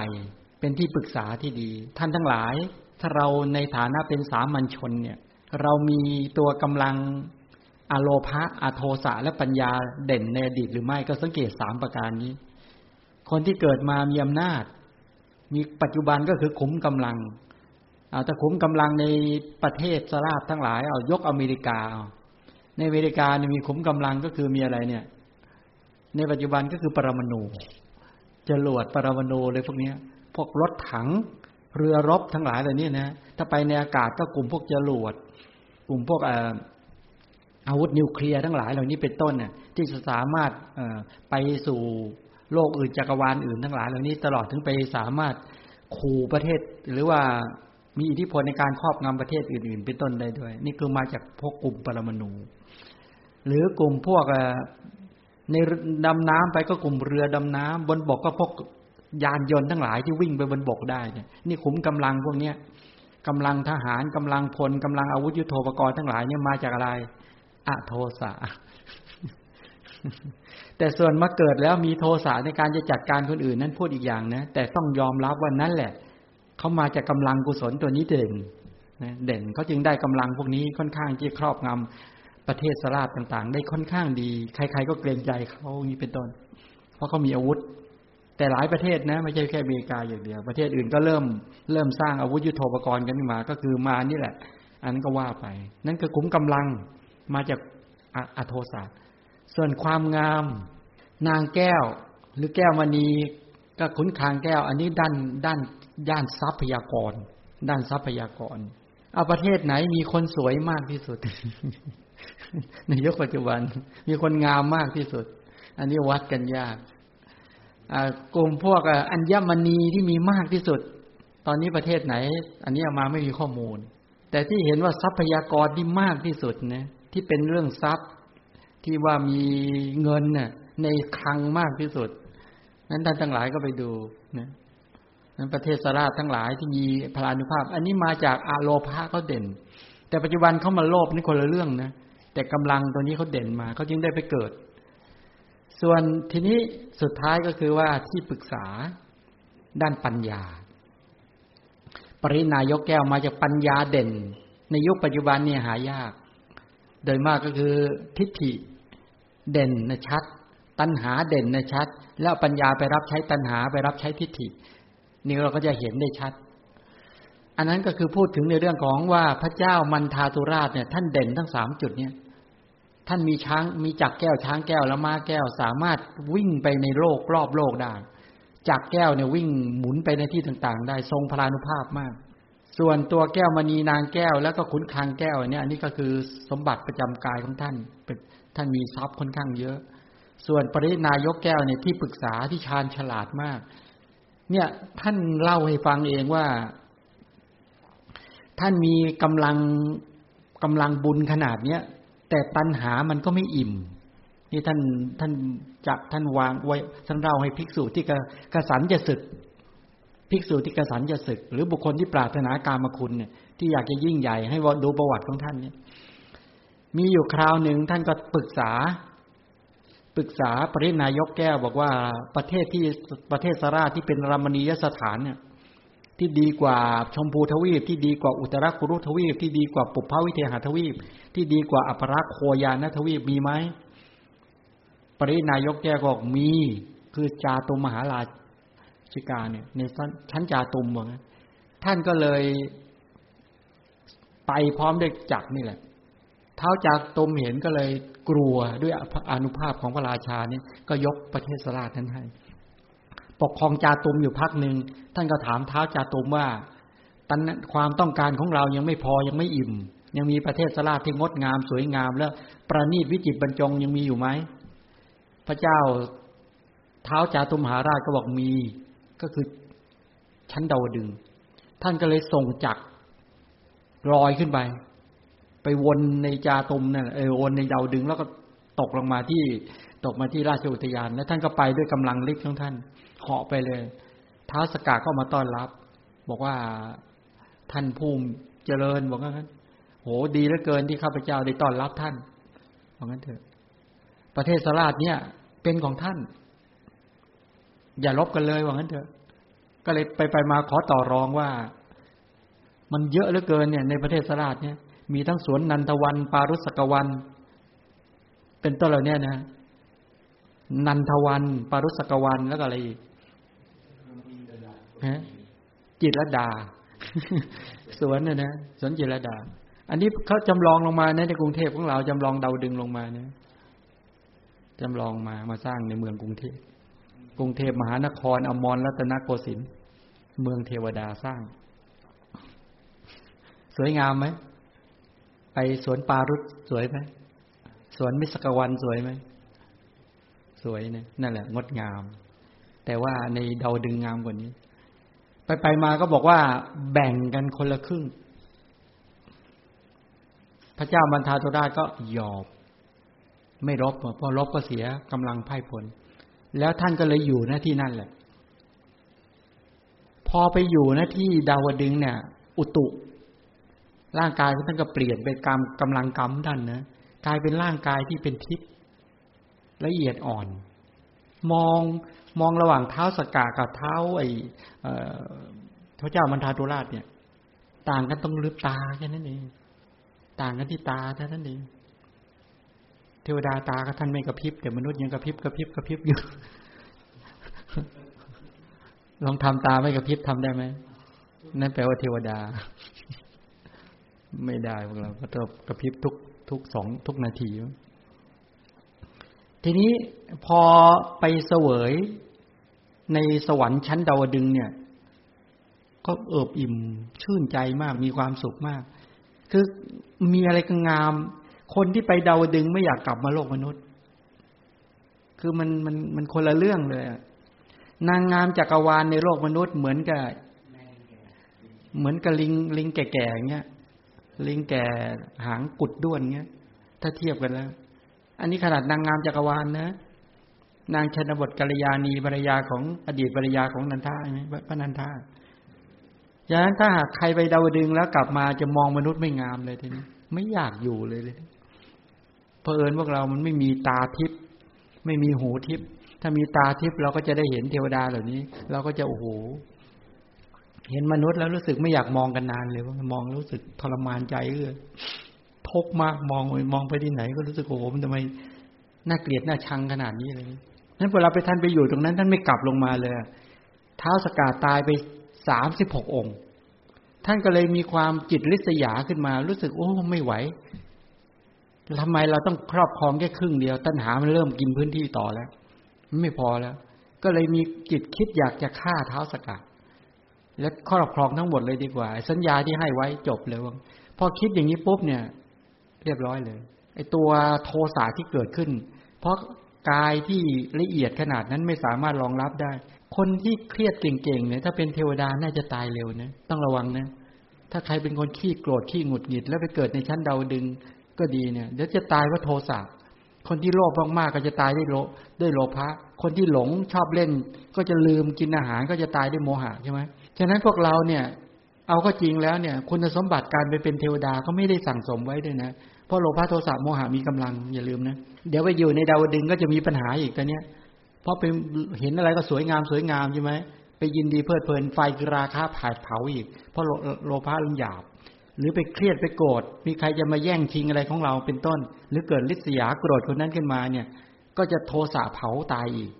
เป็นที่ปรึกษาที่ดี ท่านทั้งหลาย ถ้าเราในฐานะเป็นสามัญชนเนี่ย เรามีตัวกำลังอโลภะอโทสะและปัญญาเด่นในอดีตหรือไม่ก็สังเกตสามประการนี้ คนที่เกิดมามีอำนาจ มีปัจจุบันก็คือขุมกำลังเอาแต่ขุมกำลังในประเทศสลาบทั้งหลายเอายกอเมริกาเอา ในอเมริกาเนี่ยมีขุมกำลังก็คือมีอะไรเนี่ย ในปัจจุบันก็คือปรมาณูจรวดปรมาณูเลยพวกนี้พวกรถถัง เรือรบทั้งหลายเหล่านี้นะถ้าไปในอากาศก็กลุ่มพวกจรวดกลุ่มพวกอาวุธนิวเคลียร์ทั้งหลายเหล่านี้เป็นต้นเนี่ยที่จะสามารถไปสู่โลกอื่นจักรวาลอื่นทั้งหลายเหล่านี้ตลอดถึงไปสามารถขู่ประเทศหรือว่ามีอิทธิพลในการครอบงำประเทศอื่น ๆ เป็นต้นได้ด้วย นี่คือมาจากพวกกลุ่มปรมาณู หรือกลุ่มพวกในดำน้ำไปก็กลุ่มเรือดำน้ำบนบกก็พวกยานยนต์ทั้งหลายที่วิ่งไปบนบกได้เนี่ยนี่ขุมกำลังพวกเนี้ยกำลังทหารกำลังพลกำลังอาวุธยุโทโธปกรณ์ทั้งหลายเนี่ยมาจากอะไรอะโทสะแต่ส่วนมาเกิดแล้วมีโทสะในการจะจัดการคนอื่นนั้นพูดอีกอย่างนะแต่ต้องยอมรับว่านั่นแหละ เขามาจากกาลังกุศลตัวนี้เด่นเด่นเขาจึงได้กำลังพวกนี้ค่อนข้างที่ครอบงำ ประเทศสลาดต่างๆ ได้ค่อนข้างดี ใคร ๆ ก็เกรงใจเขางนี้เป็นต้น เพราะเขามีอาวุธ แต่หลายประเทศนะ ไม่ใช่แค่อเมริกาอย่างเดียว ประเทศอื่นก็เริ่มเริ่มสร้างอาวุธยุโทโธปกรณ์กันมา ก็คือมานี่แหละ อันนั้นก็ว่าไป นั่นก็คุ้มกำลังมาจากอโทสะส่วนความงาม นางแก้ว หรือแก้วมณีก็ขุนคางแก้ว อันนี้ด้านด้านย่านทรัพยากร ด้านทรัพยากรเอาประเทศไหนมีคนสวยมากที่สุด ในยุคปัจจุบัน มีคนงามมากที่สุด อันนี้วัดกันยากกลุ่มพวกอัญมณีที่มีมากที่สุด ตอนนี้ประเทศไหน อันนี้มาไม่มีข้อมูล แต่ที่เห็นว่าทรัพยากรที่มากที่สุดนะที่เป็นเรื่องทรัพย์ที่ว่ามีเงินน่ะในคลังมากที่สุด นั้นท่านทั้งหลายก็ไปดูนะนั้นประเทศสราชทั้งหลายที่มีพลานุภาพ อันนี้มาจากอาโลภะเขาเด่น แต่ปัจจุบันเขามาโลภนี่คนละเรื่องนะ แต่กำลังตัวนี้เขาเด่นมาเขาจึงได้ไปเกิด ส่วนทีนี้สุดท้ายก็คือว่าที่ปรึกษาด้านปัญญา ปรินายกแก้วมาจากปัญญาเด่น ในยุคปัจจุบันเนี่ยหายาก โดยมากก็คือทิฏฐิเด่นนะชัด ตัณหาเด่นนะชัด แล้วปัญญาไปรับใช้ตัณหาไปรับใช้ทิฏฐิ นี่เราก็จะเห็นได้ชัด อันนั้นก็คือพูดถึงในเรื่องของว่าพระเจ้ามันทาตุราชเนี่ย ท่านเด่นทั้งสามจุดเนี่ย ท่านมีช้างมีจักแก้วช้างแก้วและม้าแก้วสามารถวิ่งไปในโลกรอบโลกได้จักแก้วเนี่ยวิ่งหมุนไปในที่ต่างๆ ได้ทรงพลานุภาพมาก ส่วนตัวแก้วมณีนางแก้วแล้วก็ขุนคางแก้วเนี่ยอันนี้ก็คือสมบัติประจำกายของท่านเป็นท่านมีทรัพย์ค่อนข้างเยอะ ส่วนปรินายกแก้วเนี่ยที่ปรึกษาที่ชาญฉลาดมาก เนี่ยท่านเล่าให้ฟังเองว่า ท่านมีกำลังกำลังบุญขนาดเนี้ย แต่ตัณหามันก็ไม่อิ่ม นี่ท่านท่านจักท่านวางไว้ท่านเล่าให้ภิกษุที่กระสันจะศึก ภิกษุที่กระสันจะศึก หรือบุคคลที่ปรารถนาการมาคุณเนี่ย ที่อยากจะยิ่งใหญ่ให้ดูประวัติของท่านเนี่ยมีอยู่คราวหนึ่งท่านก็ปรึกษา ปรึกษาปรินายกแก้วบอกว่าประเทศที่ประเทศสราที่เป็นรามณียสถานเนี่ย ที่ดีกว่าชมพูทวีป ที่ดีกว่าอุตรกุรุทวีป ที่ดีกว่าปุพพวิเทหทวีป ที่ดีกว่าอภรักโคยานทวีปมีไหมปรินายกแกบอกมีคือจาตุมมหาราชิกาเนี่ยในชั้นจาตุมว่าท่านก็เลยไปพร้อมด้วยจักนี่แหละ เท้าจากตุมเห็นก็เลยกลัวด้วยอนุภาพของพระราชาเนี่ยก็ยกประเทศสราชนั้นให้ ปกครองจาตุมอยู่พักหนึ่งท่านก็ถามเท้าจาตุมว่าตันความต้องการของเรายังไม่พอยังไม่อิ่ม ยังมีประเทศสลาที่งดงามสวยงาม แล้วประณีตวิจิตบรรจงยังมีอยู่ไหมพระเจ้าเท้าจาตุมหาราชก็บอกมีก็คือชั้นดาวดึง ท่านก็เลยส่งจักรลอยขึ้นไป ไปวนในจาตุมนั่นเออวนในดาวดึงแล้วก็ตกลงมาที่ตกมาที่ราชอุทยาน แล้วท่านก็ไปด้วยกำลังฤทธิ์ของท่าน เหาะไปเลยท้าสกาก็มาต้อนรับ บอกว่าท่านภูมิเจริญบอกว่างั้นโหดีเหลือเกินที่ข้าพเจ้าได้ต้อนรับท่านบอกงั้นเถอะ ประเทศสราชเนี่ย เป็นของท่าน อย่าลบกันเลยว่างั้นเถอะ ก็เลยไปไปมาขอต่อรองว่า มันเยอะเหลือเกินเนี่ย ในประเทศสราชเนี่ย มีทั้งสวนนันทวัน ปารุสกวัน เป็นต้นเหล่านี้นะนันทวัน ปารุสกวันแล้วก็อะไรอีก จิตรดา สวนเนี่ยนะสวนจิรดา อันนี้เขาจำลองลงมาในกรุงเทพของเราจำลองเดาดึงลงมาเนี่ยจำลองมามาสร้างในเมืองกรุงเทพกรุงเทพมหานครอมรรัตนโกสินทร์เมืองเทวดาสร้าง สวยงามไหมไปสวนปารุษสวยไหมสวนมิสกวันสวยไหมสวยเนี่ยนั่นแหละ งดงาม แต่ว่าในเดาดึงงามกว่านี้ ไปไปมาก็บอกว่าแบ่งกันคนละครึ่ง พระเจ้าบรรทาตุราชก็ยอมไม่รบเพราะรบก็เสียกำลังพ่ายผล แล้วท่านก็เลยอยู่หน้าที่นั่นแหละ พอไปอยู่หน้าที่ดาวดึงเนี่ย อุตุ ร่างกายของท่านก็เปลี่ยนไปกรรมกำลังกรรมท่านนะกลายเป็นร่างกายที่เป็นทิพย์ละเอียดอ่อน มอง มองระหว่างเท้าสกากับเท้าไอ้พระเจ้ามันทาตุราชเนี่ย ต่างกันต้องลืบตาแค่นั้นเอง ต่างกันที่ตาแค่นั้นเองเทวดาตาก็ท่านไม่กระพริบแต่มนุษย์ยังกระพริบกระพริบกระพริบอยู่ ลองทำตาไม่กระพริบทำได้ไหมนั่นแปลว่าเทวดา ไม่ได้พวกเราก็ต้องกระพริบทุกทุกสองทุกนาที ทีนี้พอไปเสวยในสวรรค์ชั้นดาวดึงเนี่ย ก็เอิบอิ่มชื่นใจมากมีความสุขมาก คือมีอะไรก็งาม คนที่ไปดาวดึงไม่อยากกลับมาโลกมนุษย์ คือมันมันมันคนละเรื่องเลยนางงามจักรวาลในโลกมนุษย์เหมือนกับเหมือนกับลิงลิงแก่ๆเงี้ยลิงแก่หางกุดด้วนเงี้ย ถ้าเทียบกันแล้ว อันนี้ขนาดนางงามจักรวาลนะ นางชนบทกัลยาณีภรรยาของอดีตภรรยาของนันทาใช่ไหมพระนันทาฉะนั้นถ้าหากใครไปดาวดึงแล้วกลับมาจะมองมนุษย์ไม่งามเลยทีนี้ไม่อยากอยู่เลยเลยเพราะเอิญพวกเรามันไม่มีตาทิพย์ไม่มีหูทิพย์ถ้ามีตาทิพย์เราก็จะได้เห็นเทวดาเหล่านี้ เราก็จะโอ้โหเห็นมนุษย์แล้วรู้สึกไม่อยากมองกันนานเลยว่ามองรู้สึกทรมานใจเออ ทกมากมองมองไปที่ไหนก็รู้สึกโอ้โหมันทำไมน่าเกลียดน่าชังขนาดนี้เลยนั้นเวลาไปท่านไปอยู่ตรงนั้น ท่านไม่กลับลงมาเลยเท้าสกาตายไปสามสิบหกองค์ ท่านก็เลยมีความจิตริษยาขึ้นมา รู้สึกโอ้ไม่ไหวทำไมเราต้องครอบครองแค่ครึ่งเดียว ตัณหามันเริ่มกินพื้นที่ต่อแล้ว ไม่พอแล้ว ก็เลยมีจิตคิดอยากจะฆ่าเท้าสกัดและครอบครองทั้งหมดเลยดีกว่า สัญญาที่ให้ไว้จบเลยว่าพอคิดอย่างนี้ปุ๊บเนี่ย เรียบร้อยเลยไอตัวโทสะที่เกิดขึ้น เพราะกายที่ละเอียดขนาดนั้นไม่สามารถรองรับได้ คนที่เครียดเก่งๆเนี่ยถ้าเป็นเทวดาน่าจะตายเร็วนะต้องระวังนะถ้าใครเป็นคนขี้โกรธขี้หงุดหงิด แล้วไปเกิดในชั้นดาวดึงก็ดีเนี่ยเดี๋ยวจะตายเพราะโทสะคนที่โลภมากๆก็จะตายด้วยโลด้วยโลภะคนที่หลงชอบเล่น ก็จะลืมกินอาหารก็จะตายด้วยโมหะใช่ไหมฉะนั้นพวกเราเนี่ย เอาก็จริงแล้วเนี่ย คุณสมบัติการไปเป็นเทวดาก็ไม่ได้สั่งสมไว้ด้วยนะ ราะโลภะโทสะโมหะมีกำลังอย่าลืมนะ เดี๋ยวไปอยู่ในดาวดึงก็จะมีปัญหาอีกตอนเนี้ย เพราะไปเห็นอะไรก็สวยงามสวยงามใช่ไหมไปยินดีเพลิดเพลินไฟกราคาผาเผาอีก เพราะโลภะมันหยาบ หรือไปเครียดไปโกรธมีใครจะมาแย่งชิงอะไรของเราเป็นต้น หรือเกิดลิษยาโกรธคนนั้นขึ้นมาเนี่ย ก็จะโทสะเผาตายอีก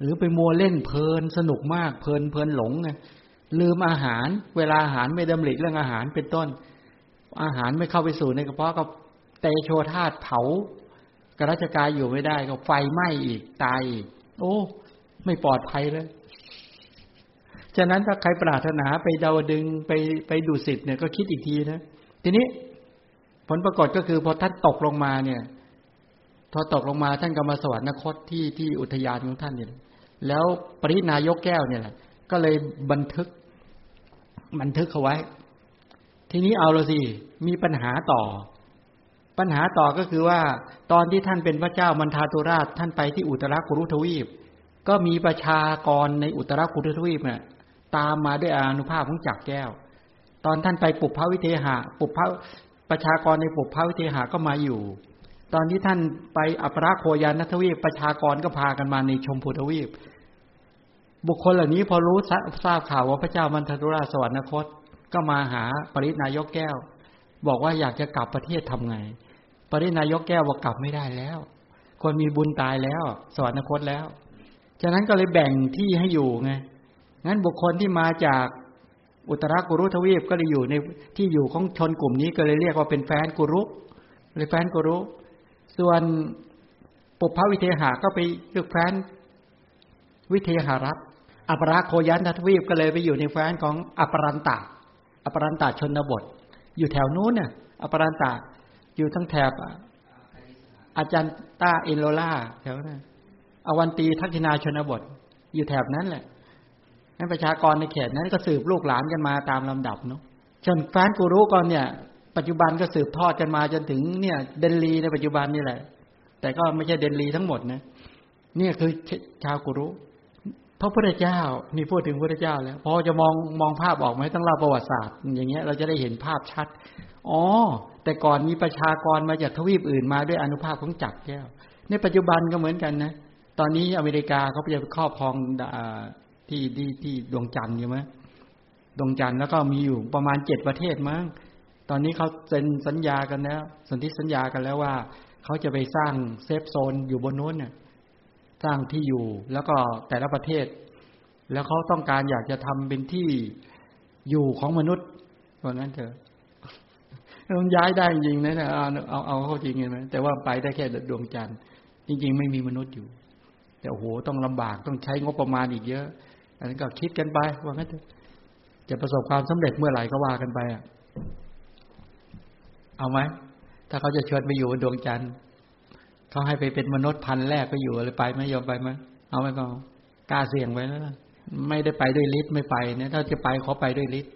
หรือไปมัวเล่นเพลินสนุกมากเพลินเพลินหลงไงลืมอาหาร เวลาอาหารไม่ดำริเรื่องอาหารเป็นต้น อาหารไม่เข้าไปสู่ในกระเพาะก็ เตโชธาตเผากระราชกายอยู่ไม่ได้ ก็ไฟไหม้อีกตายอีกโอ้ ไม่ปลอดภัยเลยฉะนั้นถ้าใครปรารถนาไปดาวดึงไปไปดูสิทธิ์เนี่ยก็คิดอีกทีนะ ทีนี้ผลปรากฏก็คือพอท่านตกลงมาเนี่ยพอตกลงมาท่านก็มาสวรรคตที่ที่อุทยานของท่านเนี่ยแล้วปรินายกแก้วเนี่ยแหละก็เลยบันทึก บันทึกเขาไว้ ทีนี้เอาละสิมีปัญหาต่อ ปัญหาต่อก็คือว่า ตอนที่ท่านเป็นพระเจ้ามันทาตุราชท่านไปที่อุตรากุรุทวีป ก็มีประชากรในอุตรากุรุทวีปเนี่ยตามมาด้วยอนุภาพของจักแก้ว ตอนท่านไปปุพพวิเทหะ ปุพพประชากรในปุพพวิเทหะก็มาอยู่ ตอนที่ท่านไปอัปราโคยานทวีปประชากรก็พากันมาในชมพูทวีป บุคคลเหล่านี้พอรู้ทราบข่าวว่าพระเจ้ามันทรุราชสวรรคต ก็มาหาปรินายกแก้ว บอกว่าอยากจะกลับประเทศทำไง ปรินายกแก้วบอกกลับไม่ได้แล้ว คนมีบุญตายแล้ว สวรรคตแล้ว ฉะนั้นก็เลยแบ่งที่ให้อยู่ไงงั้นบุคคลที่มาจากอุตรากุรุทวีปก็เลยอยู่ในที่อยู่ของชนกลุ่มนี้ก็เลยเรียกว่าเป็นแฟนกุรุเลยแฟนกุรุ ส่วนปุพพวิเทหะก็ไปเรียกแฟนวิเทหรัตอปราโคยันทวีปก็เลยไปอยู่ในแฟนของอปรันตาอปรันตาชนบท อยู่แถวนู้นเนี่ยอปรันตา อยู่ทั้งแถบอาจารย์ตาเอโลล่าแถวนั้นอวันตีทักษิณาชนบท อยู่แถบนั้นแหละให้ประชากรในเขตนั้นก็สืบลูกหลานกันมาตามลำดับเนาะจนแฟนกูรู้ก่อนเนี่ย ปัจจุบันก็สืบทอดกันมาจนถึงเนี่ย เดนลีในปัจจุบันนี่แหละ แต่ก็ไม่ใช่เดนลีทั้งหมดนะเนี่ยคือชาวกุรุพระพุทธเจ้านี่พูดถึงพระพุทธเจ้าแล้วพอจะมองมองภาพออกไหมต้องเล่าประวัติศาสตร์ อย่างเงี้ยเราจะได้เห็นภาพชัด อ๋อ แต่ก่อนมีประชากรมาจากทวีปอื่นมาด้วยอนุภาพของจักรแก้ว ในปัจจุบันก็เหมือนกันนะ ตอนนี้อเมริกาเขาไปครอบครองที่ที่ที่ดวงจันทร์ใช่ไหมดวงจันทร์แล้วก็มีอยู่ประมาณเจ็ดประเทศมั้ง ตอนนี้เขาเซ็นสัญญากันแล้วสนธิสัญญากันแล้วว่าเขาจะไปสร้างเซฟโซนอยู่บนนู้นเนี่ยสร้างที่อยู่แล้วก็แต่ละประเทศ แล้วเขาต้องการอยากจะทำเป็นที่อยู่ของมนุษย์เพราะนั้นเถอะ มันย้ายได้จริงนะเอาเอาเอาเข้าจริงเห็นไหมแต่ว่าไปได้แค่ดวงจันทร์จริง ๆ ไม่มีมนุษย์อยู่ แต่โอ้โหต้องลำบากต้องใช้งบประมาณอีกเยอะ อันนี้ก็คิดกันไปว่างั้นจะประสบความสำเร็จเมื่อไหร่ก็ว่ากันไปอะเอาไหมถ้าเขาจะชวนไปอยู่บนดวงจันทร์เขาให้ไปเป็นมนุษย์พันแรกไปอยู่อะไรไปไหมยอมไปไหมเอาไหมก็กล้าเสี่ยงไว้แล้วไม่ได้ไปด้วยฤทธิ์ไม่ไปเนี่ยถ้าจะไปขอไปด้วยฤทธิ์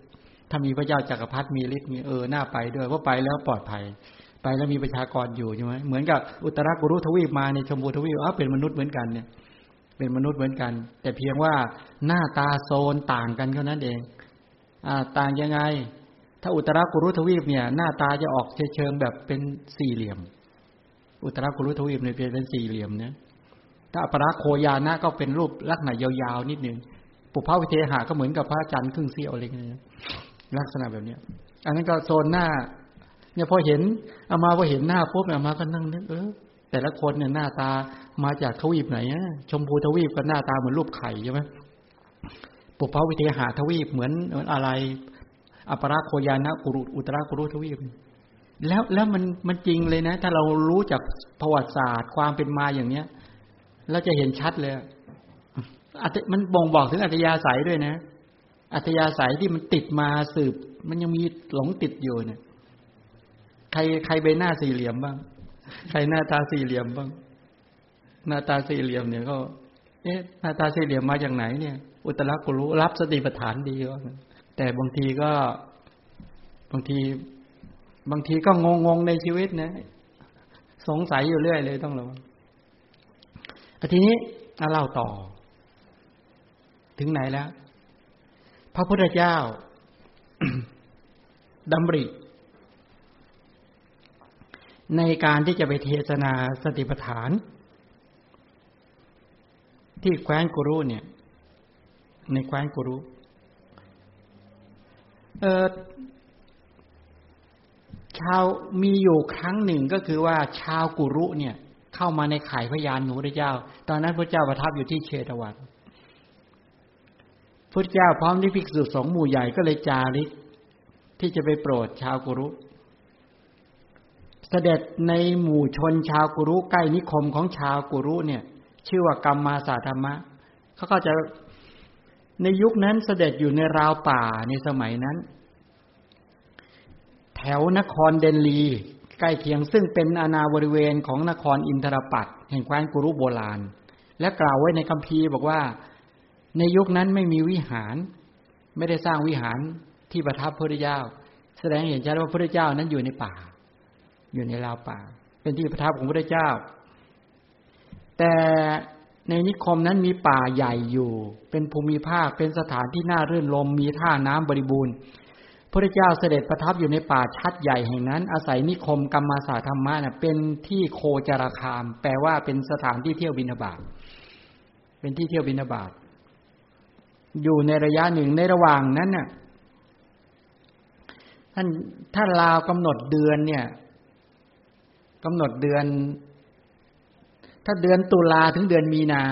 ถ้ามีพระเจ้าจักรพรรดิมีฤทธิ์มีเออหน้าไปด้วยเพราไปแล้วปลอดภัย ไปแล้วมีประชากรอยู่ใช่ไหมเหมือนกับอุตรากุรุทวีปมาในชมพูทวีปอ้าเป็นมนุษย์เหมือนกันเนี่ย เป็นมนุษย์เหมือนกัน แต่เพียงว่าหน้าตาโซนต่างกันเท่านั้นเอง อ่าต่างยังไง ถ้าอุตรากุรุทวีปเนี่ย หน้าตาจะออกเชิงแบบเป็นสี่เหลี่ยม อุตรากุรุทวีปเนี่ยเป็นสี่เหลี่ยมเนี่ยถ้าอปราโคยานะก็เป็นรูปลักษณะยาวๆนิดนึงปุพพวิเทหะก็เหมือนกับพระจันทร์ครึ่งเสี้ยวอะไรเงี้ย ลักษณะแบบเนี้ย อันนั้นก็โซนหน้า เนี่ยพอเห็นเอามาพอเห็นหน้าปุ๊บเอามาก็นั่งนึกเออแต่ละคนเนี่ยหน้าตามาจากทวีปไหนชมพูทวีปก็หน้าตาเหมือนรูปไข่ใช่ไหมปุพพวิเทหะทวีปเหมือนอะไร อัปราโคยานะกุรุอุตรากุรุทวีป แล้วแล้วมันมันจริงเลยนะ ถ้าเรารู้จากประวัติศาสตร์ความเป็นมาอย่างเนี้ยเราจะเห็นชัดเลยมันบ่งบอกถึงอัตยาศัยด้วยนะ อัตยาศัยที่มันติดมาสืบ มันยังมีหลงติดอยู่เนี่ย ใครใครใบหน้าสี่เหลี่ยมบ้าง ใครหน้าตาสี่เหลี่ยมบ้าง หน้าตาสี่เหลี่ยมเนี่ยก็เอ๊ะหน้าตาสี่เหลี่ยมมาจากไหนเนี่ย อุตรกุรู้รับสติปัฏฐานดีว่าแต่บางทีก็บางทีบางทีก็งงงในชีวิตนะ สงสัยอยู่เรื่อยเลยต้องระวังทีนี้เล่าต่อ ถึงไหนแล้ว พระพุทธเจ้าดำริ ในการที่จะไปเทศนาสติปัฏฐาน ที่แคว้นกุรุเนี่ย ในแคว้นกุรุเออชาวมีอยู่ครั้งหนึ่งก็คือว่าชาวกุรุเนี่ย เข้ามาในข่ายพยานหนูพระเจ้า ตอนนั้นพระเจ้าประทับอยู่ที่เชตวัน พระเจ้าพร้อมด้วยภิกษุสองหมู่ใหญ่ก็เลยจาริก ที่จะไปโปรดชาวกุรุ เสด็จในหมู่ชนชาวกุรุใกล้นิคมของชาวกุรุเนี่ย ชื่อว่ากรรมมาสาธรรมะเขาก็จะในยุคนั้นเสด็จอยู่ในราวป่าในสมัยนั้น แถวนครเดนลี ใกล้เคียงซึ่งเป็นอาณาบริเวณของนครอินทรปัตแห่งแคว้นกุรุโบราณ และกล่าวไว้ในคัมภีร์บอกว่า ในยุคนั้นไม่มีวิหาร ไม่ได้สร้างวิหารที่ประทับพระพุทธเจ้า แสดงเห็นชัดว่าพระพุทธเจ้านั้นอยู่ในป่า อยู่ในราวป่า เป็นที่ประทับของพระพุทธเจ้า แต่ในนิคมนั้นมีป่าใหญ่อยู่ เป็นภูมิภาค เป็นสถานที่น่ารื่นรมมีท่าน้ำบริบูรณ์ พระเจ้าเสด็จประทับอยู่ในป่าชัดใหญ่แห่งนั้น อาศัยนิคมกรรมาสาธรรมะเน่ยเป็นที่โคจรคาม แปลว่าเป็นสถานที่เที่ยวบินาบาต เป็นที่เที่ยวบินาบาต อยู่ในระยะหนึ่งในระหว่างนั้นน่ะท่านท่านลาวกำหนดเดือนเนี่ยกำหนดเดือน ถ้าเดือนตุลาถึงเดือนมีนา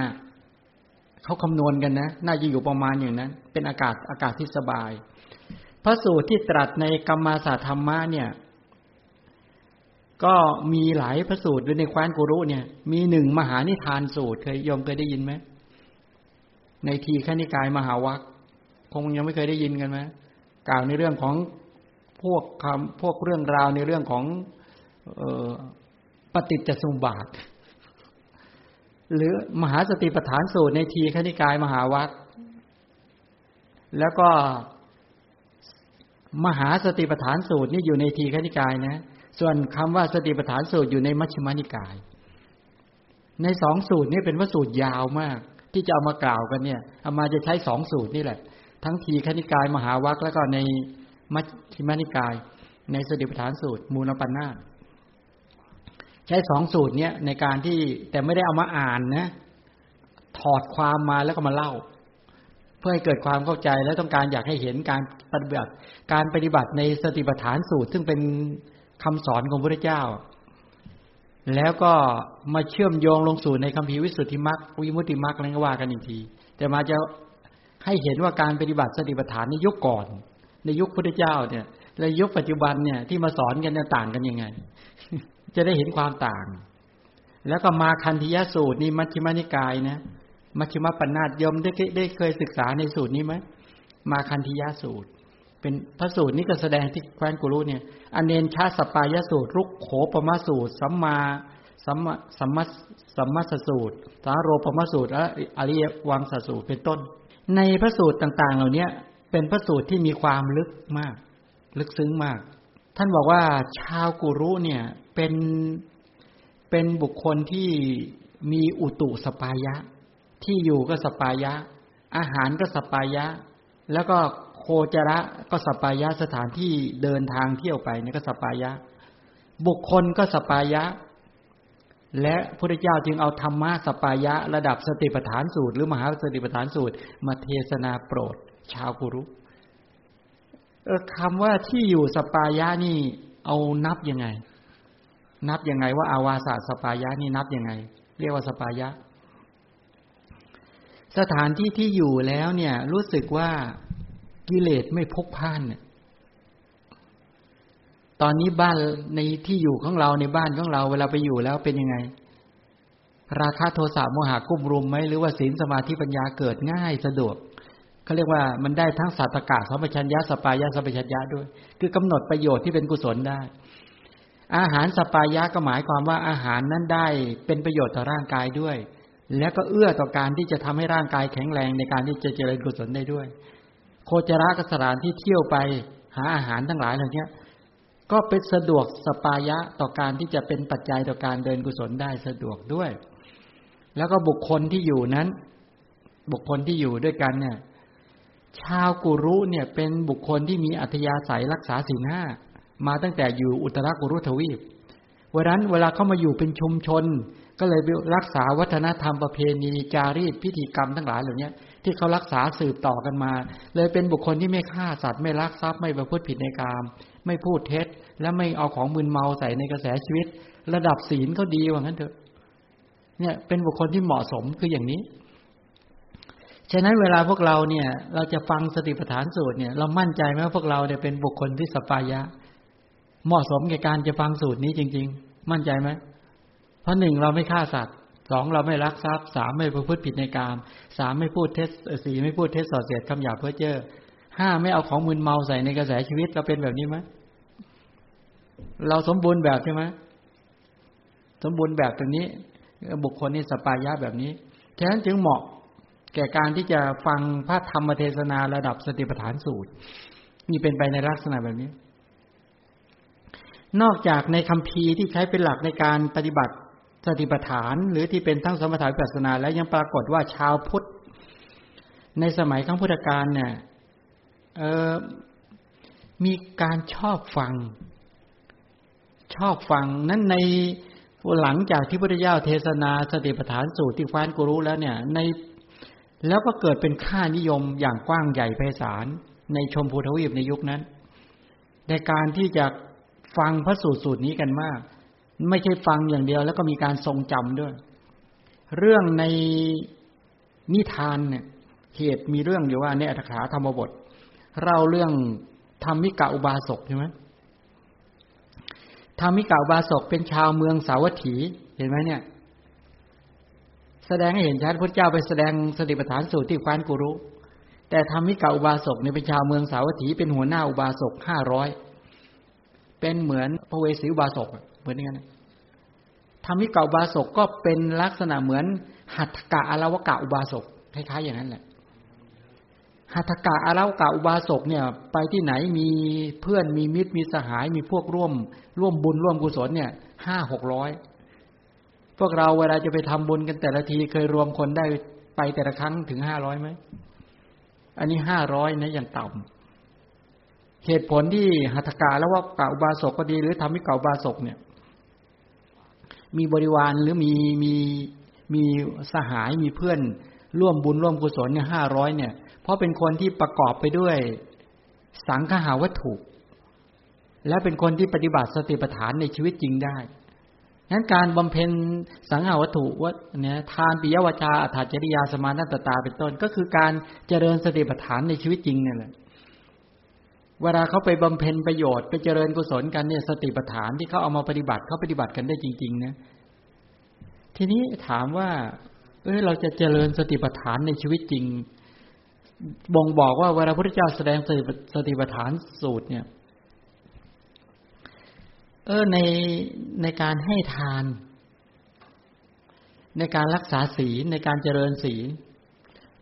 เขาคำนวณกันนะ น่าจะอยู่ประมาณอย่างนั้น เป็นอากาศอากาศที่สบาย พระสูตรที่ตรัสในกรรมาสาธรรมะเนี่ย ก็มีหลายพระสูตรในคว้นกุรุเนี่ย มีหนึ่งมหานิทานสูตรเคยยมเคยได้ยินไหม ในทีขณิกายมหาวัคคงยังไม่เคยได้ยินกันไหมกล่าวในเรื่องของพวกคำพวกเรื่องราวในเรื่องของออปฏิจจสมบาท หรือมหาสติปัฏฐานสูตรในทีขณิกายมหาวัคแล้วก็มหาสติปัฏฐานสูตรนี่อยู่ในทีขณิกายนะ ส่วนคำว่าสติปัฏฐานสูตรอยู่ในมัชฌิมานิกาย ในสองสูตรนี้เป็นวสูตรยาวมาก ที่จะเอามากล่าวกันเนี่ยเอามาจะใช้สองสูตรนี่แหละ ทั้งทีขณิกายมหาวัคแล้วก็ในมัชฌิมานิกาย ในสติปัฏฐานสูตร มูลปัญนาใช้สองสูตรเนี้ยในการที่แต่ไม่ได้เอามาอ่านนะ ถอดความมาแล้วก็มาเล่า เพื่อให้เกิดความเข้าใจและต้องการอยากให้เห็นการปฏิบัติการปฏิบัติในสติปัฏฐานสูตร ซึ่งเป็นคำสอนของพระเจ้า แล้วก็มาเชื่อมโยงลงสู่ในคำพีวิสุทธิมรรควิมุตติมรรคอะไรก็ว่ากันอีกที แต่มาจะให้เห็นว่าการปฏิบัติสติปัฏฐานในยุคก่อน ในยุคพระเจ้าเนี่ย และยุคปัจจุบันเนี่ยที่มาสอนกันเนี่ยต่างกันยังไง จะได้เห็นความต่าง แล้วก็มาคันธิยสูตรนี่มัชฌิมานิกายนะมัชฌิมปัญนาตยมได้ได้เคยศึกษาในสูตรนี้ไหมมาคันธิยสูตร เป็นพระสูตรนี้ก็แสดงที่แคว้นกุรุเนี่ยอเนนชาสปายสูตรรุกโขปมาสูตร สัมมาสัมมาสัมมาสัมมาสสูตรสาโรปมาสูตรและอริยวังสสูตรเป็นต้น ในพระสูตรต่างๆ เหล่านี้เป็นพระสูตรที่มีความลึกมาก ลึกซึ้งมาก ท่านบอกว่าชาวกุรุเนี่ยเป็นเป็นบุคคลที่มีอุตุสปายะ ที่อยู่ก็สปายะ อาหารก็สปายะ แล้วก็ โคจระก็สัปปายะสถานที่เดินทางเที่ยวไปนี่ก็สัปปายะ บุคคลก็สัปปายะ และพระเจ้าจึงเอาธรรมะสัปปายะ ระดับสติปัฏฐานสูตร หรือมหาสติปัฏฐานสูตร มาเทศนาโปรด ชาวกุรุคำว่าที่อยู่สัปปายะนี่เอานับยังไง นับยังไงว่าอาวาสสัปปายะนี่นับยังไง เรียกว่าสัปปายะ สถานที่ที่อยู่แล้วเนี่ยรู้สึกว่า กิเลสไม่พกพ่านเนี่ยตอนนี้บ้านในที่อยู่ของเราในบ้านของเรา เวลาไปอยู่แล้วเป็นยังไง ราคาโทสะโมหะกุ้มรุมไหมหรือว่าศีลสมาธิปัญญาเกิดง่ายสะดวกเขาเรียกว่ามันได้ทั้งสัตตกะสัมปชัญญะสปายะสัมปชัญญะด้วย คือกำหนดประโยชน์ที่เป็นกุศลได้ อาหารสปายะก็หมายความว่าอาหารนั้นได้เป็นประโยชน์ต่อร่างกายด้วย แล้วก็เอื้อต่อการที่จะทำให้ร่างกายแข็งแรงในการที่จะเจริญกุศลได้ด้วย โคจรกสถานที่เที่ยวไปหาอาหารทั้งหลายเหล่านี้ก็เป็นสะดวกสปายะต่อการที่จะเป็นปัจจัยต่อการเดินกุศลได้สะดวกด้วย แล้วก็บุคคลที่อยู่นั้น บุคคลที่อยู่ด้วยกันเนี่ย ชาวกุรุเนี่ยเป็นบุคคลที่มีอัธยาศัยรักษาศีลห้ามาตั้งแต่อยู่อุตรกุรุทวีปวันนั้นเวลาเข้ามาอยู่เป็นชุมชน ก็เลยรักษาวัฒนธรรมประเพณีจารีตพิธีกรรมทั้งหลายเหล่านี้ ที่เขารักษาสืบต่อกันมา เลยเป็นบุคคลที่ไม่ฆ่าสัตว์ไม่ลักทรัพย์ไม่ประพฤติผิดในกาม ไม่พูดเท็จ และไม่เอาของมึนเมาใส่ในกระแสชีวิต ระดับศีลเขาดีว่างั้นเถอะ เนี่ยเป็นบุคคลที่เหมาะสมคืออย่างนี้ ฉะนั้นเวลาพวกเราเนี่ย เราจะฟังสติปัฏฐานสูตรเนี่ย เรามั่นใจไหมว่าพวกเราเนี่ยเป็นบุคคลที่สปายะ เหมาะสมแก่การจะฟังสูตรนี้จริง ๆ มั่นใจไหมเพราะหนึ่งเราไม่ฆ่าสัตว์ สองเราไม่รักทรัพย์สามไม่ประพฤติผิดในกามสามไม่พูดเท็จสี่ไม่พูดเท็จส่อเสียดคำหยาบเพ้อเจ้อห้าไม่เอาของมึนเมาใส่ในกระแสชีวิตเราเป็นแบบนี้ไหมเราสมบูรณ์แบบใช่ไหมสมบูรณ์แบบตรงนี้ บุคคลนี้สปายะแบบนี้ฉะนั้นจึงเหมาะแก่การที่จะฟังพระธรรมเทศนาระดับสติปัฏฐานสูตรนี่เป็นไปในลักษณะแบบนี้ นอกจากในคำพีที่ใช้เป็นหลักในการปฏิบัติ สติปัฏฐานหรือที่เป็นทั้งสมถะวิปัสสนา แล้วยังปรากฏว่าชาวพุทธ ในสมัยครั้งพุทธกาลเนี่ยเออมีการชอบฟัง ชอบฟังนั้นในหลังจากที่พระพุทธเจ้าเทศนาสติปัฏฐานสูตรที่ฟ้านกุรู้แล้วเนี่ย ในแล้วก็เกิดเป็นค่านิยมอย่างกว้างใหญ่ไพศาลในชมพูทวีปในยุคนั้น ในการที่จะฟังพระสูตรสูตรนี้กันมาก ไม่ใช่ฟังอย่างเดียว แล้วก็มีการทรงจำด้วย เรื่องในนิทานเนี่ยเหตุมีเรื่องอยู่ว่าในอัตถกาธรรมบทเล่าเรื่องธรรมิกาอุบาสกใช่ไหมธรรมิกาอุบาสกเป็นชาวเมืองสาวัตถีเห็นไหมเนี่ย แสดงให้เห็นชัดพระเจ้าไปแสดงสติปัฏฐานสูตรที่ควานกุรุ แต่ธรรมิกาอุบาสกเนี่ยเป็นชาวเมืองสาวัตถีเป็นหัวหน้าอุบาสกห้าร้อยเป็นเหมือนพระเวสสีอุบาสก เหมือนกันธรรมิกาอุบาสกก็เป็นลักษณะเหมือน หัตถกะอารวกะอุบาสกคล้ายๆอย่างนั้นแหละหัตถกะอาราวกะอุบาสกเนี่ย ไปที่ไหนมีเพื่อนมีมิตรมีสหายมีพวกร่วม ร่วมบุญร่วมกุศลเนี่ยห้าหกร้อยพวกเราเวลาจะไปทำบุญกันแต่ละทีเคยรวมคนได้ไปแต่ละครั้งถึงห้าร้อยไหมอันนี้ห้าร้อยนะอย่างต่ำเหตุผลที่หัตถกะแล้วว่ากะอุบาสกก็ดี หรือทำให้เก่าบาสกเนี่ย มีบริวารหรือมีมีมีสหายมีเพื่อนร่วมบุญร่วมกุศลเนี่ยห้าร้อยเนี่ย เพราะเป็นคนที่ประกอบไปด้วยสังขาวัตถุ และเป็นคนที่ปฏิบัติสติปัฏฐานในชีวิตจริงได้นั้นการบำเพ็ญสังหาวัตถุว่าเนี่ยทานปิยวจาอัจริยาสมานัตตาเป็นต้น ก็คือการเจริญสติปัฏฐานในชีวิตจริงเนี่ยแหละ เวลาเขาไปบำเพ็ญประโยชน์ไปเจริญกุศลกันเนี่ยสติปัฏฐานที่เขาเอามาปฏิบัติเขาปฏิบัติกันได้จริง ๆ นะ ทีนี้ถามว่า เออเราจะเจริญสติปัฏฐานในชีวิตจริง บ่งบอกว่าเวลาพระพุทธเจ้าแสดงสติปัฏฐานสูตรเนี่ย เออในในการให้ทาน ในการรักษาศีลในการเจริญศีล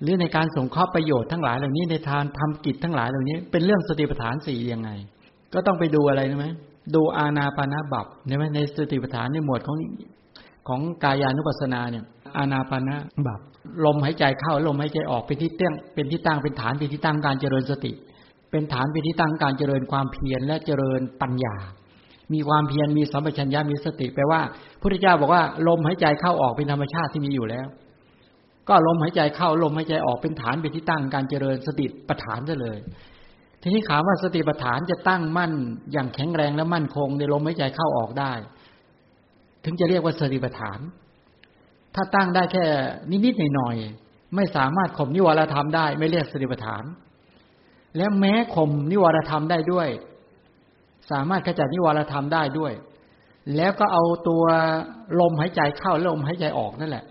หรือในการส่งข้อประโยชน์ทั้งหลายเหล่านี้ในทานทำกิจทั้งหลายเหล่านี้ เป็นเรื่องสติปัฏฐานสี่ยังไง ก็ต้องไปดูอะไรใช่ไหมดูอาณาปานาบับใช่ไหมในสติปัฏฐานในหมวดของของกายานุปัสสนาเนี่ย อาณาปานาบับลมหายใจเข้าลมหายใจออกเป็นที่เตั้ยงเป็นที่ตั้งเป็นฐานเป็นที่ตั้งการเจริญสติ เป็นฐานเป็นที่ตั้งการเจริญความเพียรและเจริญปัญญา มีความเพียรมีสัมปชัญญะมีสติแปลว่าพุทธเจ้าบอกว่าลมหายใจเข้าออกเป็นธรรมชาติที่มีอยู่แล้ว ก็ลมหายใจเข้าลมหายใจออกเป็นฐานเป็นที่ตั้งการเจริญสติปัฏฐานซะเลย ทีนี้ถามว่าสติปัฏฐานจะตั้งมั่นอย่างแข็งแรงและมั่นคง ในลมหายใจเข้าออกได้ ถึงจะเรียกว่าสติปัฏฐาน ถ้าตั้งได้แค่นิดๆหน่อยๆไม่สามารถข่มนิวรธรรมได้ไม่เรียกสติปัฏฐาน และแม้ข่มนิวรธรรมได้ด้วย สามารถขจัดนิวรธรรมได้ด้วย แล้วก็เอาตัวลมหายใจเข้าลมหายใจออกนั่นแหละ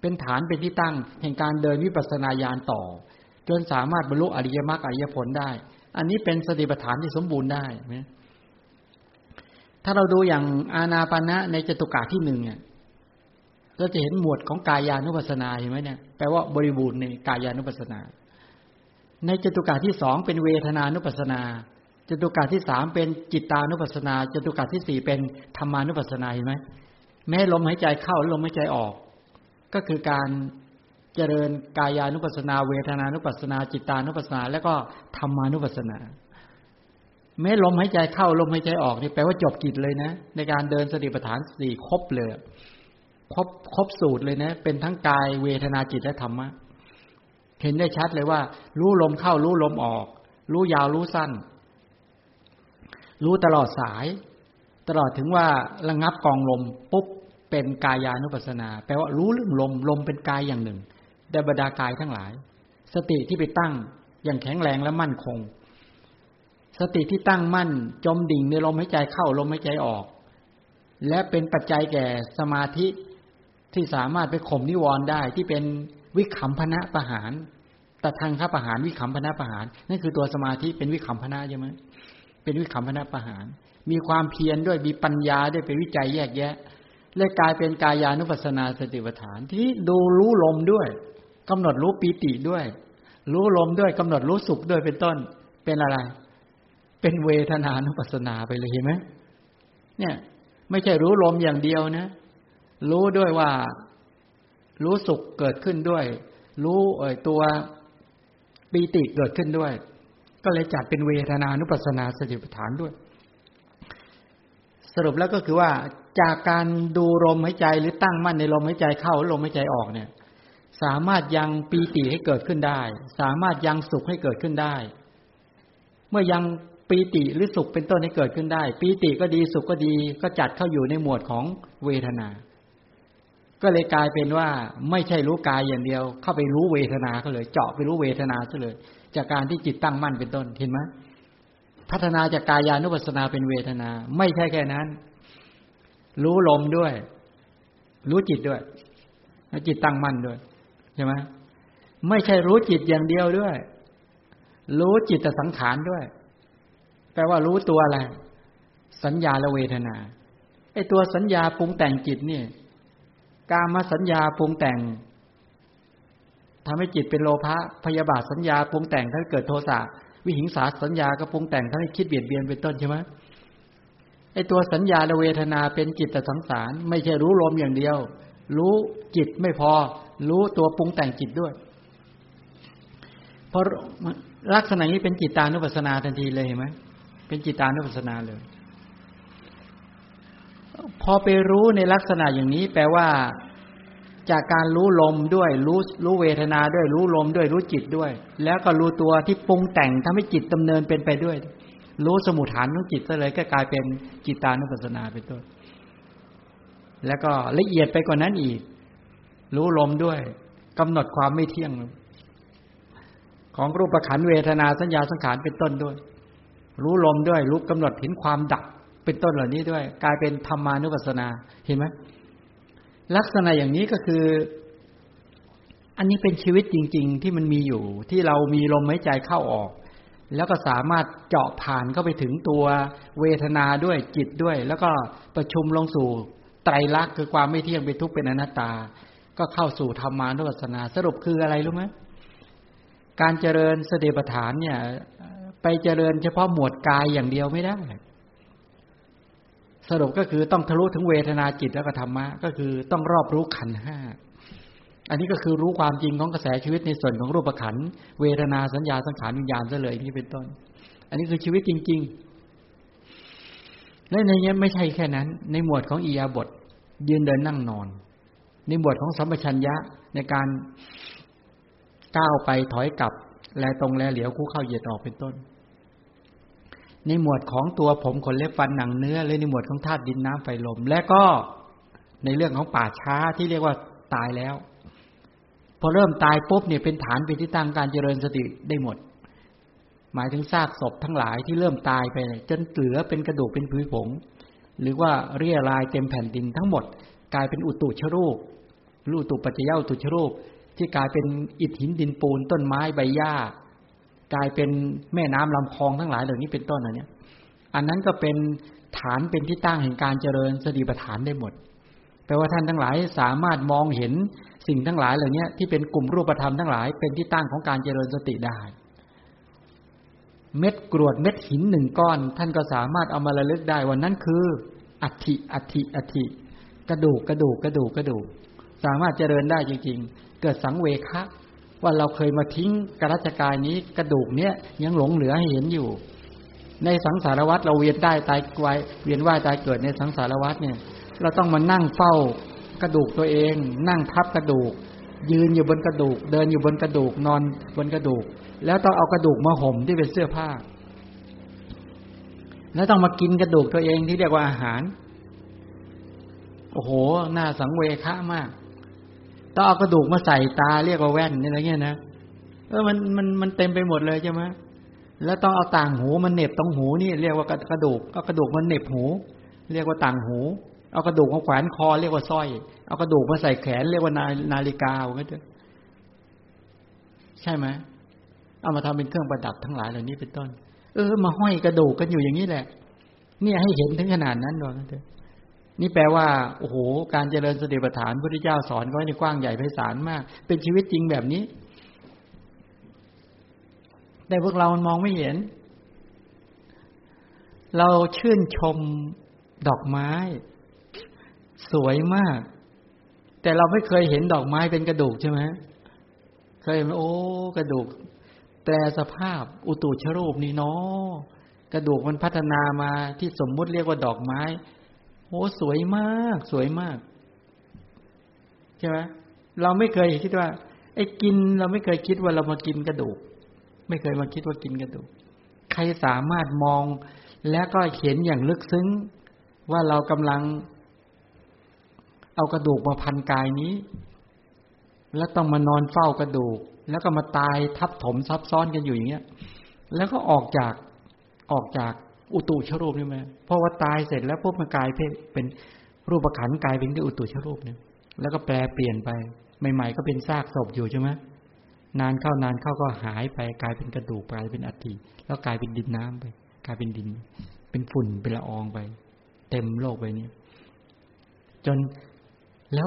เป็นฐานเป็นที่ตั้ง แห่งการเดินวิปัสสนาญาณต่อ จนสามารถบรรลุอริยมรรคอริยผลได้ อันนี้เป็นสติปัฏฐานที่สมบูรณ์ได้ไหมถ้าเราดูอย่างอาณาปณะในจตุกะที่หนึ่งเนี่ยเราจะเห็นหมวดของกายานุปัสสนาเห็นไหมเนี่ยแปลว่าบริบูรณ์ในกายานุปัสสนา ในจตุกะที่สองเป็นเวทนานุปัสสนาจตุกาที่สามเป็นจิตตานุปัสสนาจตุกาที่สี่เป็นธรรมานุปัสสนาเห็นไหมแม้ลมหายใจเข้าลมหายใจออก ก็คือการเจริญกายานุปัสนา เวทนานุปัสนา จิตานุปัสนา แล้วก็ธรรมานุปัสนาแม้ลมหายใจเข้าลมหายใจออกนี่แปลว่าจบกิจเลยนะ ในการเดินสติปัฏฐานสี่ครบเลยครบครบสูตรเลยนะ เป็นทั้งกายเวทนาจิตและธรรมะเห็นได้ชัดเลยว่า รู้ลมเข้ารู้ลมออก รู้ยาวรู้สั้น รู้ตลอดสาย ตลอดถึงว่าระงับกองลมปุ๊บ เป็นกายานุปัสสนา แปลว่ารู้เรื่องลมลมเป็นกายอย่างหนึ่งได้บรรดากายทั้งหลาย สติที่ไปตั้งอย่างแข็งแรงและมั่นคง สติที่ตั้งมั่น จมดิ่งในลมหายใจเข้าลมหายใจออก และเป็นปัจจัยแก่สมาธิที่สามารถไปข่มนิวรณ์ได้ที่เป็นวิขำพนะประหารแต่ทางข้าประหารวิขำพนะประหารนั่นคือตัวสมาธิเป็นวิขำพนะใช่ไหมเป็นวิคัมพนาประหารมีความเพียรด้วยมีปัญญาด้วยไปวิจัยแยกแยะ และกลายเป็นกายานุปัสนาสติปัฏฐาน ที่ดูรู้ลมด้วยกำหนดรู้ปีติด้วย รู้ลมด้วยกำหนดรู้สุขด้วยเป็นต้น เป็นอะไร เป็นเวทนานุปัสนาไปเลยเห็นไหมเนี่ย ไม่ใช่รู้ลมอย่างเดียวนะ รู้ด้วยว่า รู้สุขเกิดขึ้นด้วย รู้เอ่ยตัวปีติเกิดขึ้นด้วย ก็เลยจัดเป็นเวทนานุปัสนาสติปัฏฐานด้วย สรุปแล้วก็คือว่า จากการดูลมหายใจหรือตั้งมั่นในลมหายใจเข้าลมหายใจออกเนี่ย สามารถยังปีติให้เกิดขึ้นได้ สามารถยังสุขให้เกิดขึ้นได้ เมื่อยังปีติหรือสุขเป็นต้นให้เกิดขึ้นได้ ปีติก็ดีสุขก็ดีก็จัดเข้าอยู่ในหมวดของเวทนา ก็เลยกลายเป็นว่าไม่ใช่รู้กายอย่างเดียว เข้าไปรู้เวทนาก็เลย เจาะไปรู้เวทนาซะเลย จากการที่จิตตั้งมั่นเป็นต้นเห็นไหมพัฒนาจากกายานุปัสสนาเป็นเวทนา ไม่ใช่แค่นั้น รู้ลมด้วย รู้จิตด้วยแล้วจิตตั้งมั่นด้วยใช่ไหมไม่ใช่รู้จิตอย่างเดียวด้วย รู้จิตสังขารด้วย แปลว่ารู้ตัวอะไร สัญญาและเวทนาไอตัวสัญญาปรุงแต่งจิตนี่การมาสัญญาปรุงแต่งทำให้จิตเป็นโลภะพยาบาทสัญญาปรุงแต่งถ้าเกิดโทสะวิหิงสาสัญญาก็ปรุงแต่งถ้าให้คิดเบียดเบียนเป็นต้นใช่ไหม ไอตัวสัญญาและเวทนาเป็นจิตแต่สังสาร ไม่ใช่รู้ลมอย่างเดียว รู้จิตไม่พอ รู้ตัวปรุงแต่งจิตด้วย เพราะลักษณะนี้เป็นจิตตานุปัสสนาทันทีเลยเห็นไหมเป็นจิตตานุปัสสนาเลย พอไปรู้ในลักษณะอย่างนี้ แปลว่า จากการรู้ลมด้วย รู้รู้เวทนาด้วย รู้ลมด้วย รู้จิตด้วย แล้วก็รู้ตัวที่ปรุงแต่งทำให้จิตดำเนินเป็นไปด้วย รู้สมุทฐานของจิตซะเลยก็กลายเป็นจิตตานุปัสสนาเป็นต้นแล้วก็ละเอียดไปกว่านั้นอีก รู้ลมด้วยกำหนดความไม่เที่ยง ของรูปขันเวทนาสัญญาสังขารเป็นต้นด้วย รู้ลมด้วย รู้กำหนดเห็นความดับเป็นต้นเหล่านี้ด้วย กลายเป็นธรรมานุปัสสนาเห็นไหมลักษณะอย่างนี้ก็คือ อันนี้เป็นชีวิตจริง ๆ ที่มันมีอยู่ ที่เรามีลมหายใจเข้าออก แล้วก็สามารถเจาะผ่านเข้าไปถึงตัวเวทนาด้วยจิตด้วย แล้วก็ประชุมลงสู่ไตรลักษณ์คือความไม่เที่ยงเป็นทุกข์เป็นอนัตตา ก็เข้าสู่ธรรมานุปัสสนาสรุปคืออะไรรู้ไหมการเจริญสติปัฏฐานเนี่ย ไปเจริญเฉพาะหมวดกายอย่างเดียวไม่ได้ สรุปก็คือต้องทะลุถึงเวทนาจิตแล้วก็ธรรมะ ก็คือต้องรอบรู้ขันห้า อันนี้ก็คือรู้ความจริงของกระแสชีวิตในส่วนของรูปขันเวทนาสัญญาสังขารวิญญาณซะเลยนี่เป็นต้น อันนี้คือชีวิตจริงและในนี้ไม่ใช่แค่นั้น ในหมวดของอียาบท ยืนเดินนั่งนอน ในหมวดของสัมปชัญญะในการก้าวไปถอยกลับ แลตรงแลเหลียวคู่เข้าเหยียดออกเป็นต้น ในหมวดของตัวผมขนเล็บฟันหนังเนื้อเลยในหมวดของธาตุดินน้ำไฟลม และก็ในเรื่องของป่าช้าที่เรียกว่าตายแล้ว พอเริ่มตายปุ๊บเนี่ยเป็นฐานเป็นที่ตั้งการเจริญสติได้หมด หมายถึงซากศพทั้งหลายที่เริ่มตายไปจนเหลือเป็นกระดูกเป็นผุยผง หรือว่าเรียรายเต็มแผ่นดินทั้งหมด กลายเป็นอุตุชรูปรูตุปัจจยาอุตุชรูป ที่กลายเป็นอิฐหินดินปูนต้นไม้ใบหญ้ากลายเป็นแม่น้ำลำคลองทั้งหลายเหล่านี้เป็นต้นอันนี้อันนั้นก็เป็นฐานเป็นที่ตั้งแห่งการเจริญสติปัฏฐานได้หมดแปลว่าท่านทั้งหลายสามารถมองเห็น สิ่งทั้งหลายเหล่านี้ที่เป็นกลุ่มรูปธรรมทั้งหลาย เป็นที่ตั้งของการเจริญสติได้ เม็ดกรวดเม็ดหินหนึ่งก้อน ท่านก็สามารถเอามาระลึกได้วันนั้นคืออัฐิอัฐิอัฐิกระดูกกระดูกกระดูกกระดูกสามารถเจริญได้จริง ๆ เกิดสังเวคะว่าเราเคยมาทิ้งกระจกายนี้กระดูกเนี้ยยังหลงเหลือให้เห็นอยู่ ในสังสารวัฏเราเวียนได้ตายไวเวียนว่ายตายเกิดในสังสารวัฏเนี่ย เราต้องมานั่งเฝ้า กระดูกตัวเอง นั่งทับกระดูก ยืนอยู่บนกระดูก เดินอยู่บนกระดูกนอนบนกระดูก แล้วต้องเอากระดูกมาห่มที่เป็นเสื้อผ้า แล้วต้องมากินกระดูกตัวเองที่เรียกว่าอาหาร โอ้โหหน่าสังเวคะมาก ต้องเอากระดูกมาใส่ตาเรียกว่าแว่นนี่อะไรเงี้ยนะเออมันมันมันเต็มไปหมดเลยใช่ไหมแล้วต้องเอาต่างหูมันเน็บตรงหูนี่เรียกว่ากระดูกเอากระดูกมันเน็บหู เรียกว่าต่างหู เอากระดูกมาแขวนคอเรียกว่าสร้อย เอากระดูกมาใส่แขนเรียกว่านานาฬิกาก็จะใช่ไหมเอามาทำเป็นเครื่องประดับทั้งหลายเหล่านี้เป็นต้น เออ มาห้อยกระดูกกันอยู่อย่างนี้แหละ เนี่ยให้เห็นถึงขนาดนั้นหรอกเถอะนี่แปลว่าโอ้โห การเจริญสติปัฏฐานพระพุทธเจ้าสอนไว้ในกว้างใหญ่ไพศาลมาก เป็นชีวิตจริงแบบนี้ แต่พวกเรามันมองไม่เห็น เราชื่นชมดอกไม้ สวยมาก แต่เราไม่เคยเห็นดอกไม้เป็นกระดูกใช่ไหมเคยไหมโอ้กระดูก แปลสภาพอุตุชรูปนี่เนาะกระดูกมันพัฒนามาที่สมมุติเรียกว่าดอกไม้โอ้สวยมาก สวยมากใช่ไหมเราไม่เคยคิดว่า ไอ้กินเราไม่เคยคิดว่าเรามากินกระดูก ไม่เคยมาคิดว่ากินกระดูก ใครสามารถมอง และก็เห็นอย่างลึกซึ้ง ว่าเรากำลัง เอากระดูกมาพันกายนี้ แล้วต้องมานอนเฝ้ากระดูก แล้วก็มาตายทับถมซับซ้อนกันอยู่อย่างเงี้ย แล้วก็ออกจากออกจากอุตุชรูปนี่ไหมเพราะว่าตายเสร็จแล้วพวกมันกลายเป็นรูปขันกลายเป็นที่อุตุชรูปเนี่ยแล้วก็แปลเปลี่ยนไป ใหม่ ๆ ก็เป็นซากศพอยู่ใช่ไหมนานเข้านานเข้าก็หายไปกลายเป็นกระดูกกลายเป็นอัฐิแล้วกลายเป็นดินน้ำไป กลายเป็นดิน เป็นฝุ่นเป็นละอองไป เต็มโลกไปนี้จน แล้ว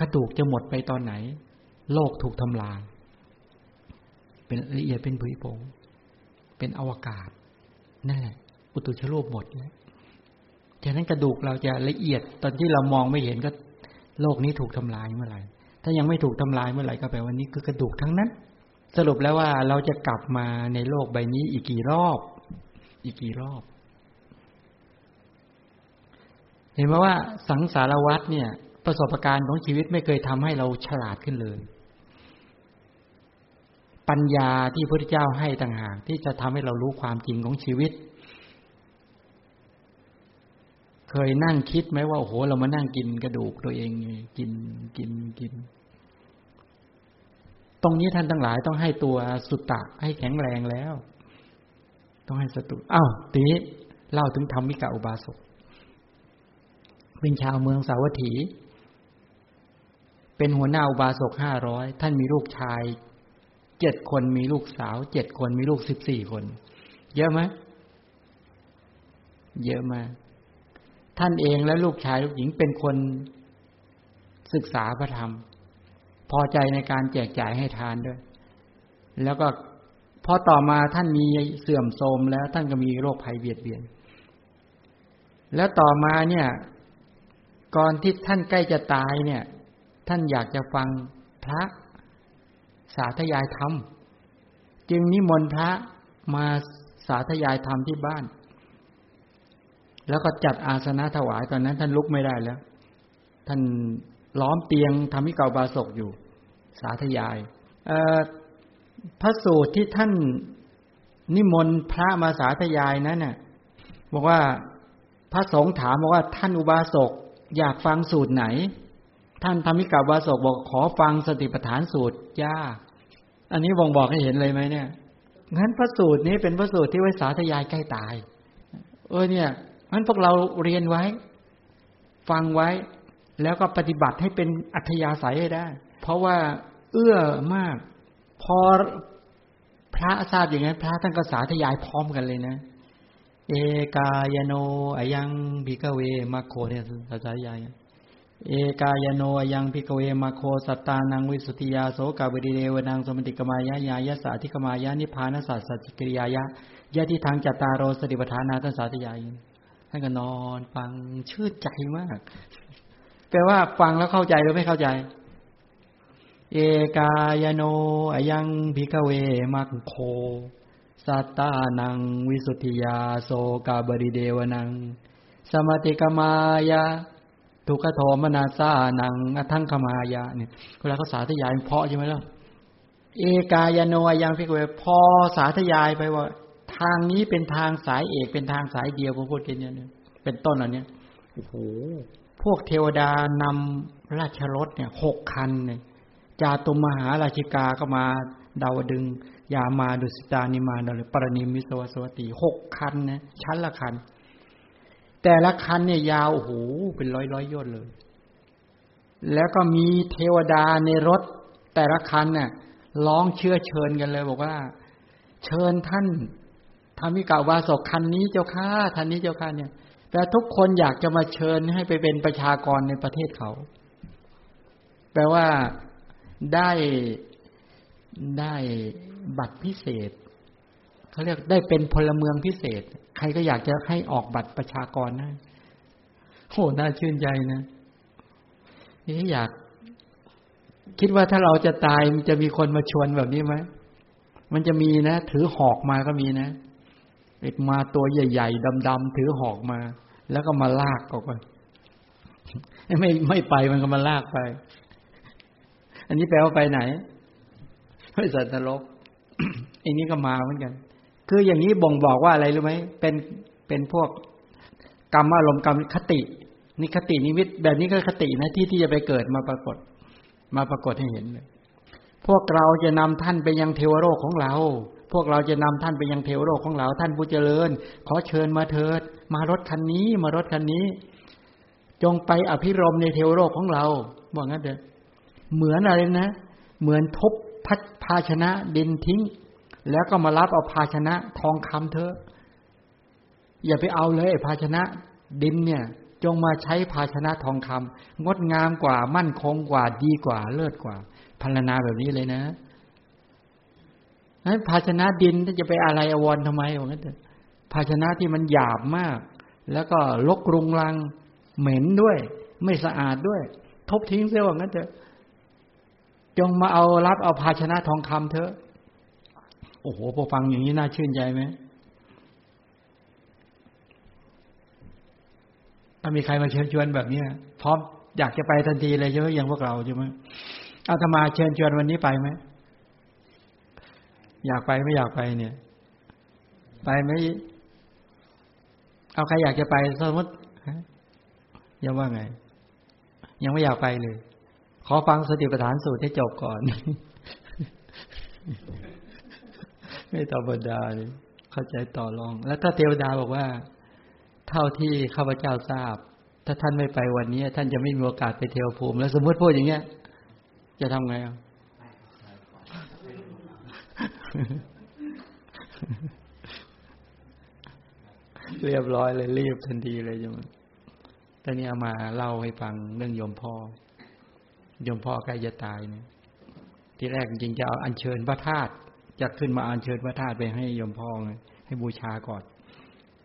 กระดูกจะหมดไปตอนไหน โลกถูกทำลาย เป็นละเอียดเป็นผุยผงเป็นอวกาศนั่นแหละอุตุชโลกหมดแล้วฉะนั้นกระดูกเราจะละเอียดตอนที่เรามองไม่เห็นก็ โลกนี้ถูกทำลายเมื่อไหร่ ถ้ายังไม่ถูกทำลายเมื่อไหร่ก็แปลว่านี้คือกระดูกทั้งนั้น สรุปแล้วว่าเราจะกลับมาในโลกใบนี้อีกกี่รอบ อีกกี่รอบ เห็นไหมว่าสังสารวัตรเนี่ย ประสบการณ์ของชีวิตไม่เคยทำให้เราฉลาดขึ้นเลย ปัญญาที่พระพุทธเจ้าให้ต่างหากที่จะทำให้เรารู้ความจริงของชีวิต เคยนั่งคิดไหมว่าโอ้โหเรามานั่งกินกระดูกตัวเองกินกินกิน ตรงนี้ท่านทั้งหลายต้องให้ตัวสุตตะให้แข็งแรงแล้ว ต้องให้สตุอ้าวทีเล่าถึงธรรมิกาอุบาสกเป็นชาวเมืองสาวัตถี เป็นหัวหน้าอุบาสกห้าร้อยท่านมีลูกชายเจ็ดคนมีลูกสาวเจ็ดคนมีลูกสิบสี่คน เยอะไหมเยอะมาท่านเองและลูกชายลูกหญิงเป็นคนศึกษาพระธรรม พอใจในการแจกจ่ายให้ทานด้วย แล้วก็พอต่อมาท่านมีเสื่อมโทรมแล้วท่านก็มีโรคภัยเบียดเบียน แล้วต่อมาเนี่ย ก่อนที่ท่านใกล้จะตายเนี่ย ท่านอยากจะฟังพระสาธยายธรรม จึงนิมนต์พระมาสาธยายธรรมที่บ้าน แล้วก็จัดอาสนะถวายตอนนั้น ท่านลุกไม่ได้แล้ว ท่านล้อมเตียงทำให้เก่าบาศกอยู่ สาธยายพระสูตรที่ท่านนิมนต์พระมาสาธยายนั้นน่ะบอกว่าพระสงฆ์ถามบอกว่าท่านอุบาสกอยากฟังสูตรไหน ท่านธรรมิกาบาสกบอกขอฟังสติปัฏฐานสูตรยาอันนี้บ่งบอกให้เห็นเลยไหมเนี่ยงั้นพระสูตรนี้เป็นพระสูตรที่ไว้สาธยายใกล้ตาย เออเนี่ยงั้นพวกเราเรียนไว้ ฟังไว้ แล้วก็ปฏิบัติให้เป็นอัธยาศัยให้ได้ เพราะว่าเอื้อมาก พอพระทราบอย่างนั้น พระท่านก็สาธยายพร้อมกันเลยนะ เอกายโนอายังบิกเวมาโคเนี่ยสาธยาย เอกายโนยังพิกเวมาโคสัตตานังวิสุติยาโสกาบดีเดวนังสมติกมายะยายะสาธิกมายะนิพานสัสสจิกิริยายะยะที่ทางจัตตารโรสติปทานาทัสาธยายท่านก็นอนฟังชื่นใจมาก แปลว่าฟังแล้วเข้าใจหรือไม่เข้าใจ เอกายโนยังพิกเวมัคโคสัตตานังวิสุทธิยาโสกาบริเดวนัง สมติกมายะ ทุกขโทมนาซานังอทั้งขมายะเนี่ยเวลาเขาสาธยายเพาะใช่ไหมล่ะเอกายโนยังพิกเวพอสาธยายไปว่า ทางนี้เป็นทางสายเอกเป็นทางสายเดียวพระพุทธเจ้าเนี่ยเป็นต้นอันนี้โอ้โหพวกเทวดานำราชรถเนี่ยหกคันเนี่ยจาตุมหาราชิกาก็มาดาวดึง ยามาดุสิตานิมาดลยปรณิมิสวสวัตีหกคันนะชั้นละคัน แต่ละคันเนี่ยยาวโอ้โหเป็นร้อยร้อยยอดเลย แล้วก็มีเทวดาในรถ แต่ละคันเนี่ยร้องเชื่อเชิญกันเลย บอกว่า เชิญท่านทามิกาวาสกคันนี้เจ้าข้าท่านนี้เจ้าข้าเนี่ย แต่ทุกคนอยากจะมาเชิญให้ไปเป็นประชากรในประเทศเขา แปลว่าได้ได้บัตรพิเศษเขาเรียกได้เป็นพลเมืองพิเศษ ใครก็อยากจะให้ออกบัตรประชากรนะโหน่าชื่นใจนะนี่อยาก คิดว่าถ้าเราจะตายมันจะมีคนมาชวนแบบนี้ไหมมันจะมีนะ ถือหอกมาก็มีนะเอกมาตัวใหญ่ๆดำๆถือหอกมา แล้วก็มาลากออกไปไม่ไม่ไปมันก็มาลากไป อันนี้แปลว่าไปไหนไม่สัตว์นรกอันนี้ก็มาเหมือนกัน คืออย่างนี้บ่งบอกว่าอะไรรู้ไหมเป็นเป็นพวกกรรมอารมณ์กรรมคตินี่คตินิมิตแบบนี้ก็คตินะที่ที่จะไปเกิดมาปรากฏ มาปรากฏให้เห็นเลยพวกเราจะนำท่านไปยังเทวโลกของเรา พวกเราจะนำท่านไปยังเทวโลกของเรา ท่านผู้เจริญ ขอเชิญมาเถิด มารถคันนี้มารถคันนี้ จงไปอภิรมในเทวโลกของเราบอกงั้นเด้อเหมือนอะไรนะ เหมือนทบพัดภาชนะดินทิ้ง แล้วก็มารับเอาภาชนะทองคำเถอะ อย่าไปเอาเลยภาชนะดินเนี่ย จงมาใช้ภาชนะทองคำงดงามกว่ามั่นคงกว่าดีกว่าเลิศกว่าพันนาแบบนี้เลยนะนั้นภาชนะดินจะไปอะไรอวรทำไมว่างั้นเถอะภาชนะที่มันหยาบมาก แล้วก็ลกรุงรังเหม็นด้วย ไม่สะอาดด้วย ทบทิ้งเสียว่างั้นเถอะจงมาเอารับเอาภาชนะทองคำเถอะ โอ้โหพอฟังอย่างนี้น่าชื่นใจไหมถ้ามีใครมาเชิญชวนแบบนี้พร้อมอยากจะไปทันทีเลยเยอะอย่างพวกเราใช่ไหมอาตมาเชิญชวนวันนี้ไปไหมอยากไปไม่อยากไปเนี่ย ไปไหมเอาใครอยากจะไปสมมติยังว่าไง ยังไม่อยากไปเลย ขอฟังสติปัฏฐานสูตรให้จบก่อน ไม่ธรรมดาเลยเข้าใจต่อรอง แล้วถ้าเทวดาบอกว่า เท่าที่ข้าพเจ้าทราบ ถ้าท่านไม่ไปวันนี้ ท่านจะไม่มีโอกาสไปเทวภูมิ แล้วสมมติพูดอย่างเงี้ย จะทำไงอะเรียบร้อยเลยรีบทันทีเลยจังตอนนี้เอามาเล่าให้ฟังเรื่องโยมพ่อ โยมพ่อใกล้จะตายเนี่ย ที่แรกจริงจะเอาอัญเชิญพระธาตุ จะขึ้นมาอัญเชิญพระธาตุไปให้ยมพ่อให้บูชาก่อน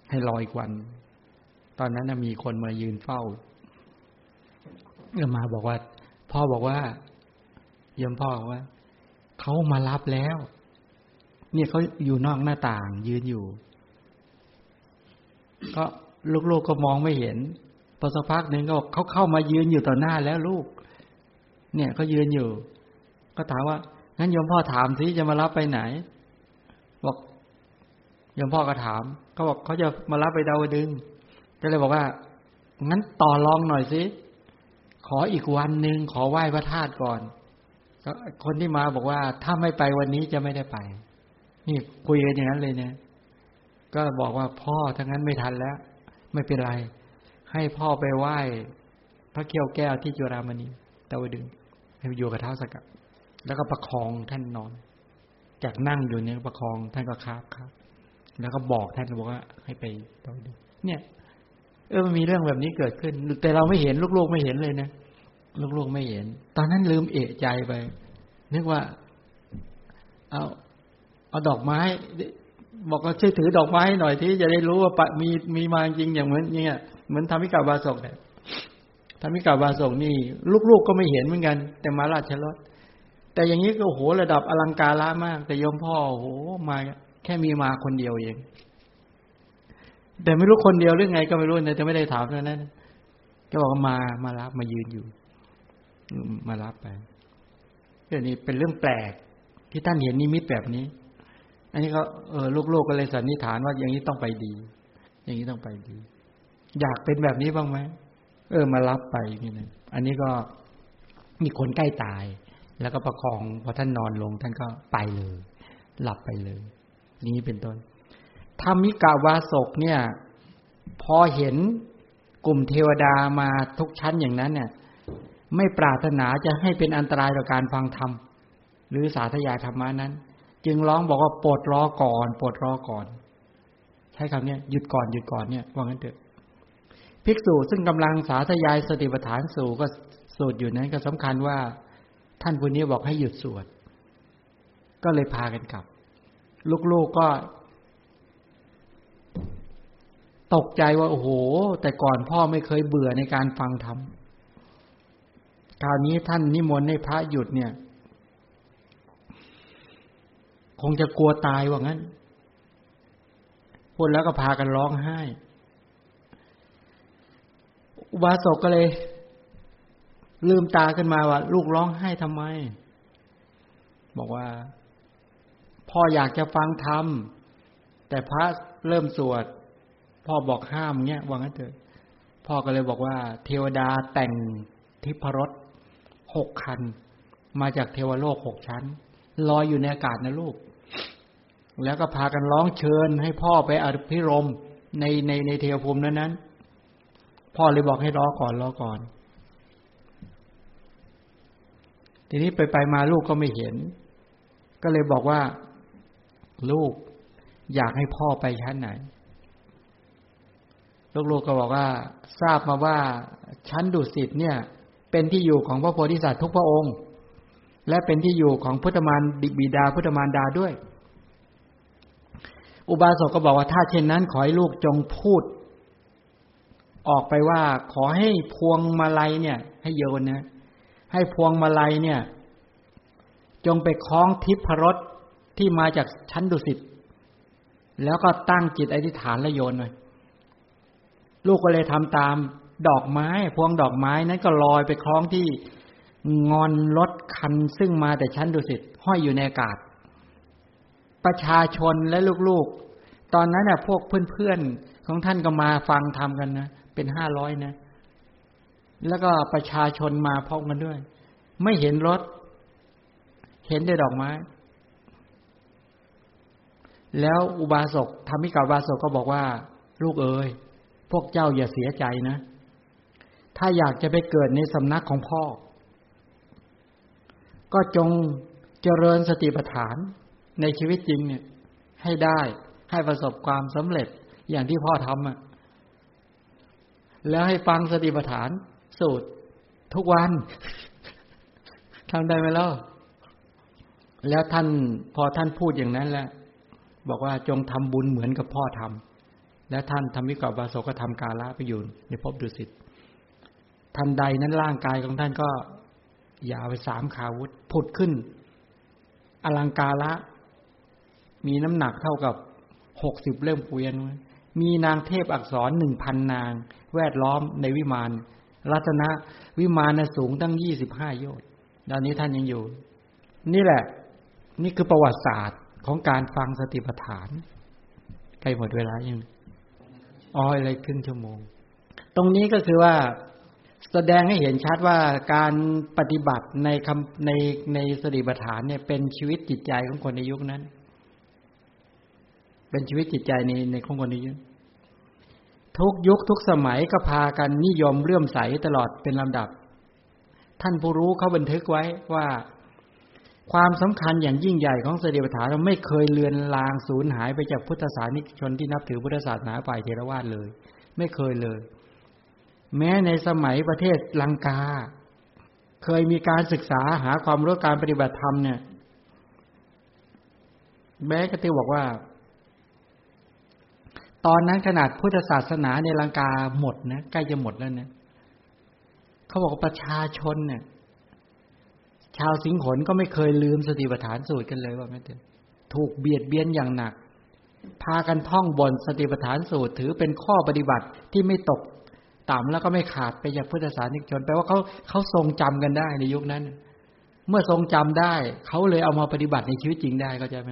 ให้รออีกวัน ตอนนั้นมีคนมายืนเฝ้าเอมาบอกว่า พ่อบอกว่ายมพ่อว่าเขามารับแล้ว เนี่ยเขาอยู่นอกหน้าต่าง ยืนอยู่ ก็ลูกๆก็มองไม่เห็นพอสักพักหนึ่งก็เขาเข้ามายืนอยู่ต่อหน้าแล้วลูก เนี่ยเขายืนอยู่ ก็ถามว่า งั้นโยมพ่อถามสิจะมารับไปไหน บอกโยมพ่อก็ถามเขาบอกเขาจะมารับไปดาวดึงก็เลยบอกว่างั้นต่อรองหน่อยสิขออีกวันหนึ่งขอไหว้พระธาตุก่อนคนที่มาบอกว่าถ้าไม่ไปวันนี้จะไม่ได้ไป นี่คุยกันอย่างนั้นเลยเนี่ย ก็บอกว่าพ่อถ้างั้นไม่ทันแล้ว ไม่เป็นไร ให้พ่อไปไหว้พระเกี้ยวแก้วที่จุฬามณีตะวดึงให้อยู่กับเท้าสกัด แล้วก็ประคองท่านนอน จากนั่งอยู่เนี่ยประคองท่านก็คาบครับ แล้วก็บอกท่านบอกว่าให้ไปตะวันดึงเนี่ย เออมันมีเรื่องแบบนี้เกิดขึ้น แต่เราไม่เห็นลูกๆไม่เห็นเลยนะลูกๆไม่เห็น ตอนนั้นลืมเอะใจไป นึกว่า เอาเอาดอกไม้ บอกว่าช่วยถือดอกไม้หน่อยที่จะได้รู้ว่ามีมีมาจริงอย่างเหมือนเนี่ยเหมือนทำมิกาบาศกเนี่ยทำมิกาบาศกนี่ ลูกๆก็ไม่เห็นเหมือนกัน แต่มาราชรถ แต่อย่างนี้ก็โหระดับอลังการล้ามาก แต่ยมพ่อโหมาแค่มีมาคนเดียวเอง แต่ไม่รู้คนเดียวหรือไงก็ไม่รู้นะจะไม่ได้ถามแล้วนั้นก็บอกมามารับมายืนอยู่มารับไปเรื่องนี้เป็นเรื่องแปลก ที่ท่านเห็นนิมิตแบบนี้ อันนี้ก็เออลูกๆก็เลยสันนิษฐานว่าอย่างนี้ต้องไปดี อย่างนี้ต้องไปดี อยากเป็นแบบนี้บ้างไหมเออ มารับไปนี่นะอันนี้ก็มีคนใกล้ตาย แล้วก็ประคองพอท่านนอนลง ท่านก็ไปเลย หลับไปเลย นี้เป็นต้นธรรมิกาวาสกเนี่ย พอเห็นกลุ่มเทวดามาทุกชั้นอย่างนั้นเนี่ย ไม่ปรารถนาจะให้เป็นอันตรายต่อการฟังธรรม หรือสาธยายธรรมานั้น จึงร้องบอกว่าปวดรอก่อนปวดรอก่อน ใช้คำนี้หยุดก่อนหยุดก่อนเนี่ยว่างั้นเถอะภิกษุซึ่งกำลังสาธยายสติปัฏฐานสูก็สวดอยู่นั้นก็สำคัญว่า ท่านผู้นี้บอกให้หยุดสวด ก็เลยพากันกลับ ลูกๆกก็ ตกใจว่า โอ้โห แต่ก่อนพ่อไม่เคยเบื่อในการฟังธรรมคราวนี้ท่านนิมนต์ให้พระหยุดเนี่ย คงจะกลัวตายว่างั้นพูดแล้วก็พากันร้องไห้ อุบาสกก็เลย ลืมตาขึ้นมาว่า ลูกร้องไห้ทำไม บอกว่า พ่ออยากจะฟังธรรมแต่พระเริ่มสวด พ่อบอกห้ามเงี้ยว่างั้นเถอะ พ่อก็เลยบอกว่า เทวดาแต่งทิพรสหกคัน มาจากเทวโลกหกชั้นลอยอยู่ในอากาศนะลูก แล้วก็พากันร้องเชิญให้พ่อไปอภิรมในในในเทวภูมินั้นนั้นพ่อเลยบอกให้รอก่อนรอก่อน ทีนี้ไปไปมาลูกก็ไม่เห็น ก็เลยบอกว่า ลูกอยากให้พ่อไปชั้นไหน ลูกๆก็บอกว่า ทราบมาว่าชั้นดุสิตเนี่ย เป็นที่อยู่ของพระโพธิสัตว์ทุกพระองค์ และเป็นที่อยู่ของพุทธมารบิดาพุทธมารดาด้วย อุบาสกก็บอกว่าถ้าเช่นนั้น ขอให้ลูกจงพูด ออกไปว่าขอให้พวงมาลัยเนี่ย ให้โยนนะ ให้พวงมาลัยเนี่ย จงไปคล้องทิพรสที่มาจากชั้นดุสิตแล้วก็ตั้งจิตอธิษฐานและโยนเลยลูกก็เลยทำตามดอกไม้ พวงดอกไม้นั้นก็ลอยไปคล้องที่งอนรถคันซึ่งมาแต่ชั้นดุสิตห้อยอยู่ในอากาศ ประชาชนและลูกๆ ตอนนั้นน่ะพวกเพื่อนๆ ของท่านก็มาฟังทำกันนะ เป็นห้าร้อยนะ แล้วก็ประชาชนมาพร้อมกันด้วย ไม่เห็นรถ เห็นแต่ดอกไม้ แล้วอุบาสกทำให้กับอุบาสกก็บอกว่า ลูกเอ๋ยพวกเจ้าอย่าเสียใจนะ ถ้าอยากจะไปเกิดในสำนักของพ่อ ก็จงเจริญสติปัฏฐานในชีวิตจริงเนี่ย ให้ได้ให้ประสบความสำเร็จอย่างที่พ่อทำอะแล้วให้ฟังสติปัฏฐาน สูตร ทุกวันทำได้ไหมล่ะแล้วท่านพอท่านพูดอย่างนั้นแล้วบอกว่าจงทำบุญเหมือนกับพ่อทำและท่านทำวิกบาโสก็ทำกาละไปอยู่ในภพดุสิตทันใดนั้นร่างกายของท่านก็ยาวไปสามขาวุธผุดขึ้น อลังการละมีน้ำหนักเท่ากับหกสิบเล่มเกวียน มีนางเทพอักษรหนึ่งพันนาง แวดล้อมในวิมาน รัตนะวิมานสูงตั้งยี่สิบห้าโยชน์ตอนนี้ท่านยังอยู่ นี่แหละ นี่คือประวัติศาสตร์ของการฟังสติปัฏฐานใกล้หมดเวลายังอ๋ออะไรครึ่งชั่วโมง ตรงนี้ก็คือว่าแสดงให้เห็นชัดว่าการปฏิบัติในคำในในสติปัฏฐานเนี่ยเป็นชีวิตจิตใจของคนในยุคนั้น เป็นชีวิตจิตใจในในของคนในยุค ทุกยุคทุกสมัยก็พากันนิยมเลื่อมใสตลอดเป็นลำดับ ท่านผู้รู้เขาบันทึกไว้ว่า ความสำคัญอย่างยิ่งใหญ่ของสติปัฏฐานเราไม่เคยเลือนลางสูญหายไปจากพุทธศาสนิกชนที่นับถือพุทธศาสนาฝ่ายเทรวาสเลย ไม่เคยเลย แม้ในสมัยประเทศลังกา เคยมีการศึกษาหาความรู้การปฏิบัติธรรมเนี่ยแม้ก็ตีบอกว่า ตอนนั้นขนาดพุทธศาสนาในลังกาหมดนะใกล้จะหมดแล้วเนี่ยเขาบอกประชาชนเนี่ย ชาวสิงห์ขนก็ไม่เคยลืมสติปัฏฐานสูตรกันเลยว่าไม่เถอะถูกเบียดเบียนอย่างหนัก พากันท่องบนสติปัฏฐานสูตรถือเป็นข้อปฏิบัติที่ไม่ตกต่ำแล้วก็ไม่ขาดไปจากพุทธศาสนิกชนแปลว่าเขาเขาทรงจำกันได้ในยุคนั้น เมื่อทรงจำได้ เขาเลยเอามาปฏิบัติในชีวิตจริงได้ก็ใช่ไหม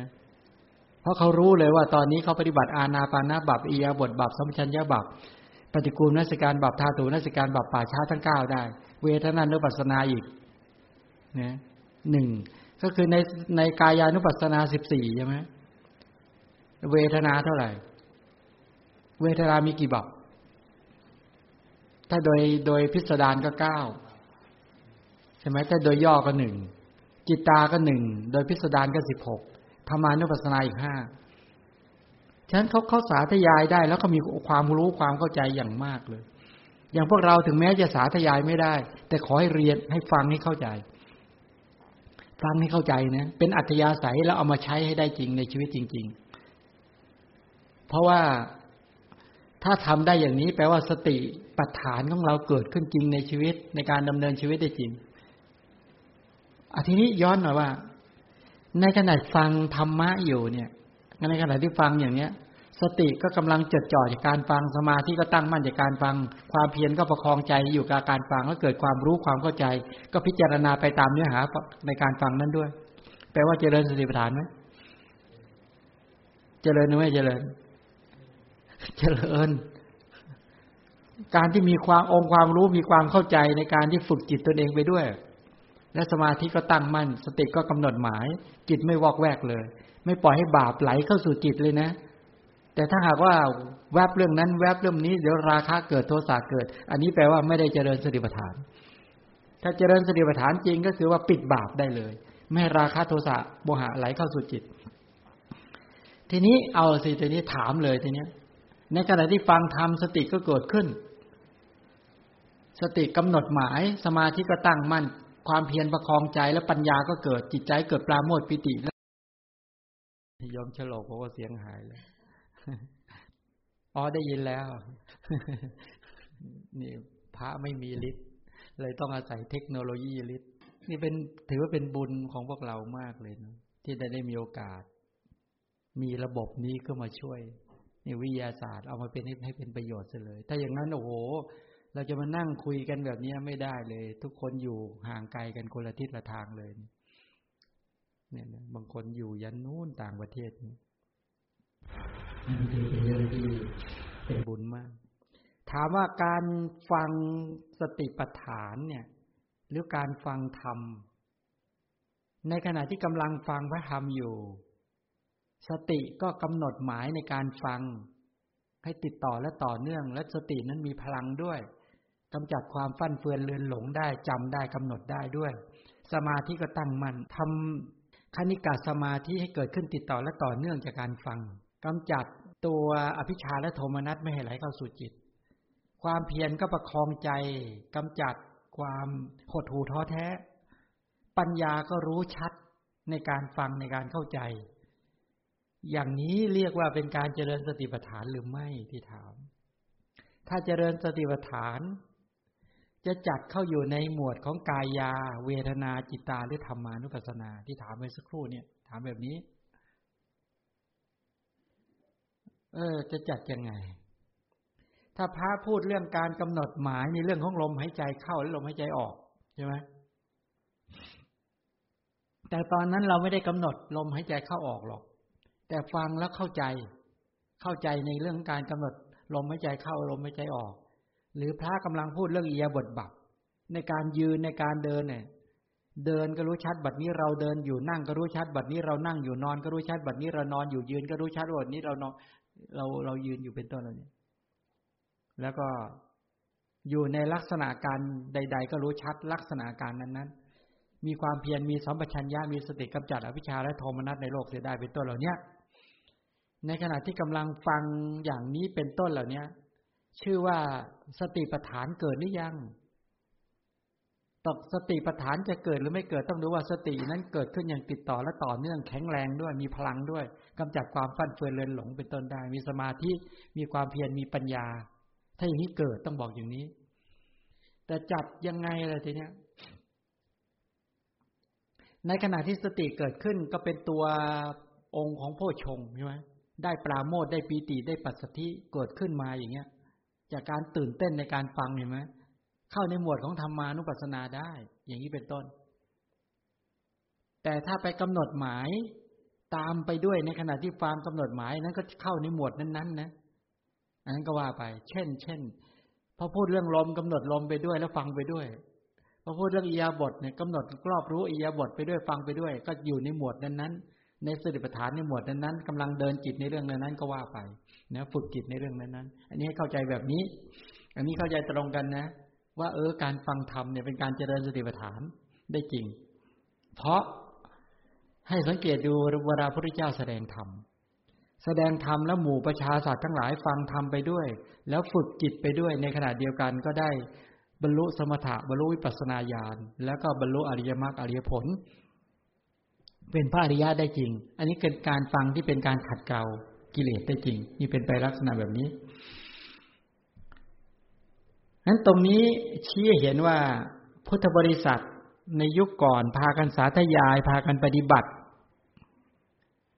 ราะเขารู้เลยว่าตอนนี้เขาปฏิบัติอาณาปานาบับอียาบทบับสมชัญญาบับปฏิกูลนัสการบับธาตุนัสการบับป่าช้าทั้งเก้าได้ เวทนานุปัสสนาอีกนะหนึ่งก็คือในในกายานุปัสนาสิบสี่ใช่ไหมเวทนาเท่าไหร่ เวทนามีกี่บับถ้าโดยโดยพิสดารก็เก้าใช่ไหมถ้าโดยย่อก็หนึ่งจิตตาก็หนึ่งโดยพิสดารก็สิบหก ธรรมานุปัสสนาอีกห้าฉะนั้นเขาเขาสาธยายได้ แล้วก็มีความรู้ความเข้าใจอย่างมากเลย อย่างพวกเราถึงแม้จะสาธยายไม่ได้ แต่ขอให้เรียนให้ฟังให้เข้าใจฟังให้เข้าใจนะ เป็นอัธยาศัยแล้วเอามาใช้ให้ได้จริงในชีวิตจริง ๆ เพราะว่าถ้าทำได้อย่างนี้แปลว่าสติปัฏฐานของเราเกิดขึ้นจริงในชีวิตในการดำเนินชีวิตได้จริงอาทีนี้ย้อนหน่อยว่า ในขณะฟังธรรมะอยู่เนี่ยในขณะที่ฟังอย่างเนี้ย สติก็กำลังจดจ่อจากการฟังสมาธิก็ตั้งมั่นจากการฟัง ความเพียรก็ประคองใจอยู่กับการฟังแล้วเกิดความรู้ความเข้าใจ ก็พิจารณาไปตามเนื้อหาในการฟังนั้นด้วย แปลว่าเจริญสติปัฏฐานไหมเจริญหรือไม่เจริญ เจริญ การที่มีความองค์ความรู้มีความเข้าใจในการที่ฝึกจิตตนเองไปด้วย และสมาธิก็ตั้งมั่น สติก็กำหนดหมาย จิตไม่วอกแวกเลย ไม่ปล่อยให้บาปไหลเข้าสู่จิตเลยนะ แต่ถ้าหากว่าแวบเรื่องนั้น แวบเรื่องนี้เดี๋ยวราคะเกิดโทสะเกิด อันนี้แปลว่าไม่ได้เจริญสติปัฏฐาน ถ้าเจริญสติปัฏฐานจริงก็คือว่าปิดบาปได้เลย ไม่ให้ราคะโทสะโมหะไหลเข้าสู่จิต ทีนี้เอาสิทีนี้ถามเลยทีนี้ในขณะที่ฟังธรรมสติก็เกิดขึ้น สติกำหนดหมาย สมาธิก็ตั้งมั่น ความเพียรประคองใจและปัญญาก็เกิดจิตใจเกิดปราโมทปิติแล้วยอมฉลกเพราะว่าเสียงหายเลยอ๋อได้ยินแล้ว นี่พระไม่มีฤทธิ์เลยต้องอาศัยเทคโนโลยีฤทธิ์นี่เป็นถือว่าเป็นบุญของพวกเรามากเลยนะที่ได้ได้มีโอกาส มีระบบนี้ก็มาช่วยนี่วิทยาศาสตร์เอามาเป็นให้เป็นประโยชน์เลย ถ้าอย่างนั้นโอ้โห เราจะมานั่งคุยกันแบบนี้ไม่ได้เลย ทุกคนอยู่ห่างไกลกันคนละทิศละทางเลย เนี่ยบางคนอยู่ยันนู้นต่างประเทศนี่นี่เป็นเรื่องที่เป็นบุญมาก ถามว่าการฟังสติปัฏฐานเนี่ย หรือการฟังธรรม ในขณะที่กำลังฟังพระธรรมอยู่ สติก็กำหนดหมายในการฟังให้ติดต่อและต่อเนื่องและสตินั้นมีพลังด้วย กำจัดความฟั่นเฟือนเลือนหลงได้จำได้กำหนดได้ด้วย สมาธิก็ตั้งมัน่นทำคณิกาสมาธิให้เกิดขึ้นติดต่อและต่อเนื่องจากการฟังกำจัดตัวอภิชาและโทมนัสไม่ให้ไหลเข้าสู่จิต ความเพียรก็ประคองใจกำจัดความหดหู่ท้อแท้ ปัญญาก็รู้ชัดในการฟังในการเข้าใจ อย่างนี้เรียกว่าเป็นการเจริญสติปัฏฐานหรือไม่ที่ถาม ถ้าเจริญสติปัฏฐาน จะจัดเข้าอยู่ในหมวดของกายา เวทนาจิตตาหรือธรรมานุปัสสนาที่ถามไปสักครู่เนี่ย ถามแบบนี้ เออ จะจัดยังไง ถ้าพระพูดเรื่องการกำหนดหมายในเรื่องของลมหายใจเข้าและลมหายใจออกใช่ไหมแต่ตอนนั้นเราไม่ได้กำหนดลมหายใจเข้าออกหรอก แต่ฟังแล้วเข้าใจ เข้าใจในเรื่องการกำหนดลมหายใจเข้าลมหายใจออก หรือพระกำลังพูดเรื่องเอียบทบับในการยืนในการเดินเนี่ย เดินก็รู้ชัดบัดนี้เราเดินอยู่นั่งก็รู้ชัดบัดนี้เรานั่งอยู่นอนก็รู้ชัดบัดนี้เรานอนอยู่ยืนก็รู้ชัดบัดนี้เรานอนเราเรายืนอยู่เป็นต้นอะไรเนี่ยแล้วก็อยู่ในลักษณะการใด ๆ ก็รู้ชัดลักษณะการนั้นๆ มีความเพียรมีสัมปชัญญะมีสติกำจัดอภิชาและโทมนัสในโลกเสียได้เป็นต้นเหล่านี้ในขณะที่กำลังฟังอย่างนี้เป็นต้นเหล่านี้ ชื่อว่าสติปัฏฐานเกิดหรือยังตกสติปัฏฐานจะเกิดหรือไม่เกิดต้องดูว่าสตินั้นเกิดขึ้นอย่างติดต่อและต่อเนื่องแข็งแรงด้วยมีพลังด้วยกำจัดความฟั่นเฟือนเลือนหลงเป็นต้นได้ มีสมาธิมีความเพียรมีปัญญา ถ้าอย่างนี้เกิดต้องบอกอย่างนี้ แต่จัดยังไงอะไรทีเนี้ยในขณะที่สติเกิดขึ้นก็เป็นตัวองค์ของโพชงใช่ไหมได้ปราโมทได้ปีติได้ปัสสธิเกิดขึ้นมาอย่างเงี้ย จากการตื่นเต้นในการฟังเห็นไหมเข้าในหมวดของธรรมานุปัสสนาได้ อย่างนี้เป็นต้น แต่ถ้าไปกำหนดหมายตามไปด้วยในขณะที่ฟังกำหนดหมายนั้นก็เข้าในหมวดนั้นๆนะอันนั้นก็ว่าไป เช่น เช่นพอพูดเรื่องลมกำหนดลมไปด้วยแล้วฟังไปด้วยพอพูดเรื่องอียาบทเนี่ยกำหนดรอบรู้อียาบทไปด้วยฟังไปด้วย ก็อยู่ในหมวดนั้นๆ ในสติปัฏฐานในหมวดนั้นๆกำลังเดินจิตในเรื่องนั้นๆก็ว่าไปนะฝึกจิตในเรื่องนั้นๆอันนี้ให้เข้าใจแบบนี้ อันนี้เข้าใจตรงกันนะ ว่าเออการฟังธรรมเนี่ยเป็นการเจริญสติปัฏฐานได้จริง เพราะให้สังเกตดูเวลาพระพุทธเจ้าแสดงธรรมแสดงธรรมแล้วหมู่ประชาสัตว์ทั้งหลายฟังธรรมไปด้วย แล้วฝึกจิตไปด้วยในขณะเดียวกันก็ได้บรรลุสมถะบรรลุวิปัสนาญาณแล้วก็บรรลุอริยมรรคอริยผล เป็นพระอริยะได้จริง อันนี้เป็นการฟังที่เป็นการขัดเกลากิเลสได้จริง นี่เป็นไปลักษณะแบบนี้นั้นตรงนี้ชี้เห็นว่าพุทธบริษัทในยุคก่อนพากันสาธยาย พากันปฏิบัติ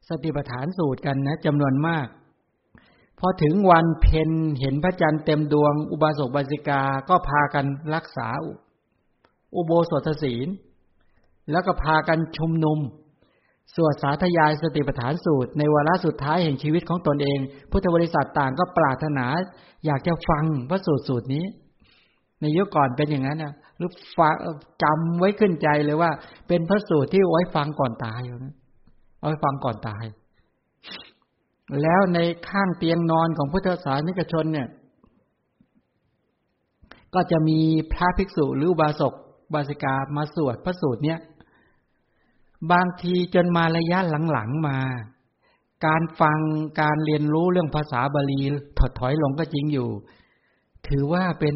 สติปัฏฐานสูตรกันนะจำนวนมาก พอถึงวันเพ็ญเห็นพระจันทร์เต็มดวง อุบาสกบาสิกาก็พากันรักษา อุโบสถศีล แล้วก็พากันชุมนุม สวดสาธยายสติปัฏฐานสูตร ในวาระสุดท้ายแห่งชีวิตของตนเอง พุทธบริษัทต่างก็ปรารถนา อยากจะฟังพระสูตรสูตรนี้ ในยุคก่อนเป็นอย่างนั้นนะหรือฟังจำไว้ขึ้นใจเลยว่า เป็นพระสูตรที่ไว้ฟังก่อนตายเอาไว้ฟังก่อนตาย แล้วในข้างเตียงนอนของพุทธศาสนิกชนเนี่ย ก็จะมีพระภิกษุหรือบาศกบาสิกามาสวดพระสูตรเนี้ย บางทีจนมาระยะหลังๆมา การฟังการเรียนรู้เรื่องภาษาบาลีถดถอยลงก็จริงอยู่ ถือว่าเป็น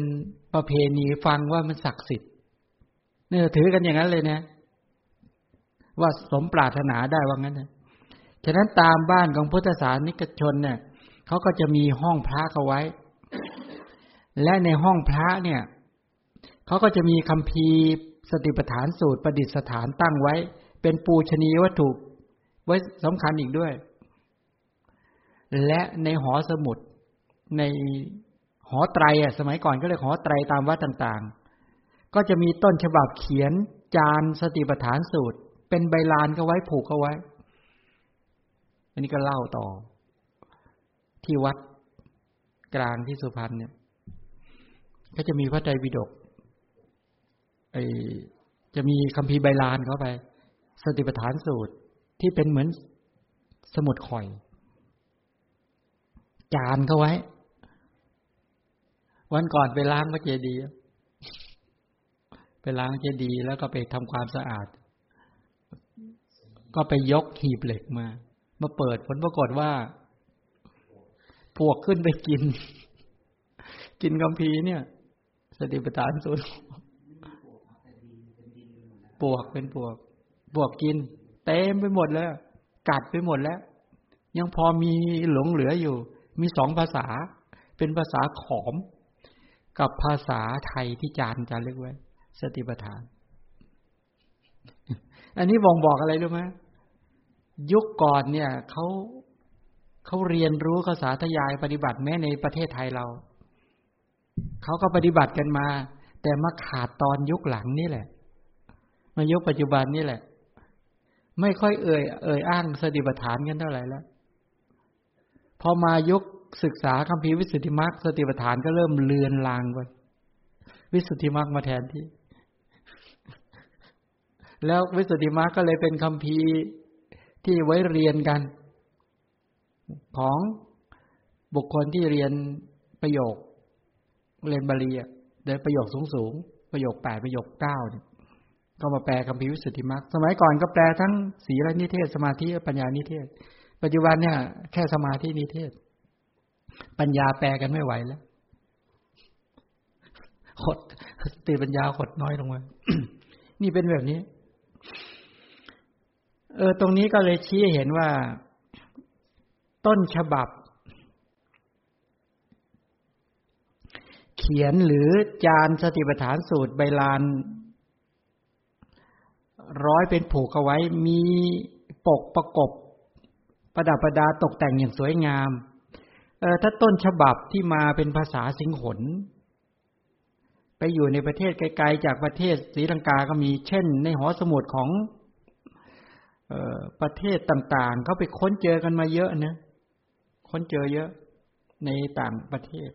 ประเพณีฟังว่ามันศักดิ์สิทธิ์เนี่ยถือกันอย่างนั้นเลยนะ ว่าสมปรารถนาได้ว่างั้นนะฉะนั้นตามบ้านของพุทธศาสนิกชนเนี่ยเขาก็จะมีห้องพระเขาไว้ และในห้องพระเนี่ยเขาก็จะมีคำพีสติปัฏฐานสูตรประดิษฐานตั้งไว้ เป็นปูชนียวัตถุไว้สำคัญอีกด้วย และในหอสมุดในหอไตรอะสมัยก่อนก็เรียกหอไตรตามวัดต่างๆ ก็จะมีต้นฉบับเขียนจานสติปัฏฐานสูตร เป็นใบลานก็ไว้ผูกเอาไว้ อันนี้ก็เล่าต่อ ที่วัดกลางที่สุพรรณเนี่ย ก็จะมีพระไตรปิฎกไอจะมีคำพีใบลานเข้าไป สติปัฏฐานสูตรที่เป็นเหมือนสมุดข่อย จานเขาไว้ วันก่อนไปล้างพระเจดีย์ไปล้างเจดีย์แล้วก็ไปทำความสะอาด ก็ไปยกหีบเหล็กมา มาเปิดผลปรากฏว่าพวกขึ้นไปกิน กินกัมพีเนี่ย สติปัฏฐานสุดปวกเป็นปวก ปวกกิน เต็มไปหมดแล้ว กัดไปหมดแล้ว ยังพอมีหลงเหลืออยู่ มีสองภาษา เป็นภาษาขอม กับภาษาไทยที่จานจะเรียกไว้ สติปัฏฐาน อันนี้บ่งบอกอะไรรู้ไหมยุคก่อนเนี่ยเขาเขาเรียนรู้เขาสาธยายปฏิบัติแม้ในประเทศไทยเราเขาก็ปฏิบัติกันมา แต่มาขาดตอนยุคหลังนี่แหละ มายุคปัจจุบันนี่แหละ ไม่ค่อยเอ่ยเอ่ยอ้างสติปัฏฐานกันเท่าไหร่แล้ว พอมายุคศึกษาคัมภีร์วิสุทธิมรรคสติปัฏฐานก็เริ่มเลือนลางไปวิสุทธิมรรคมาแทนที่ แล้ววิสุทธิมรรคก็เลยเป็นคัมภีร์ที่ไว้เรียนกัน ของบุคคลที่เรียนประโยค เรียนบาลีเดินประโยคสูงสูงประโยคแปดประโยคเก้าเนี่ย ก็มาแปลคำพิวิสุทธิมรรคสมัยก่อนก็แปลทั้งศีลนิเทศ สมาธิปัญญานิเทศ ปัจจุบันเนี่ย แค่สมาธินิเทศ ปัญญาแปลกันไม่ไหวแล้วหดสติปัญญาหดน้อยลงมานี่เป็นแบบนี้ เออ ตรงนี้ก็เลยชี้เห็นว่าต้นฉบับ เขียนหรือจานสติปัฏฐานสูตรใบลาน ร้อยเป็นผูกเอาไว้ มีปกประกบ ประดับประดาตกแต่งอย่างสวยงาม เออถ้าต้นฉบับที่มาเป็นภาษาสิงหนไปอยู่ในประเทศไกลๆจากประเทศศรีลังกาก็มี เช่น ในหอสมุดของออประเทศต่างๆเขาไปค้นเจอกันมาเยอะนะค้นเจอเยอะ ในต่างประเทศ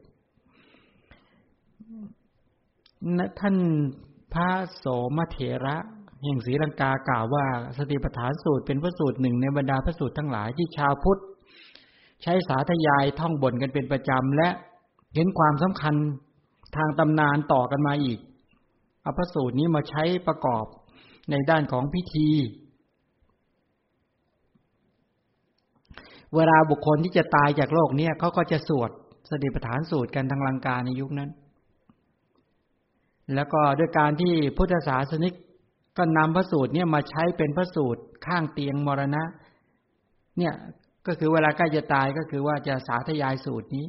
ท่านพระโสมเถระ แห่งศรีลังกากล่าวว่า สติปัฏฐานสูตรเป็นพระสูตรหนึ่งในบรรดาพระสูตรทั้งหลายที่ชาวพุทธ ใช้สาธยายท่องบ่นกันเป็นประจำ และเห็นความสำคัญทางตำนานต่อกันมาอีกเอาพระสูตรนี้มาใช้ประกอบในด้านของพิธี เวลาบุคคลที่จะตายจากโลกนี้เขาก็จะสวดสติปัฏฐานสูตรกันทางลังกาในยุคนั้น แล้วก็ด้วยการที่พุทธศาสนิก ก็นำพระสูตรเนี่ยมาใช้เป็นพระสูตรข้างเตียงมรณะ เนี่ยก็คือเวลาใกล้จะตายก็คือว่าจะสาธยายสูตรนี้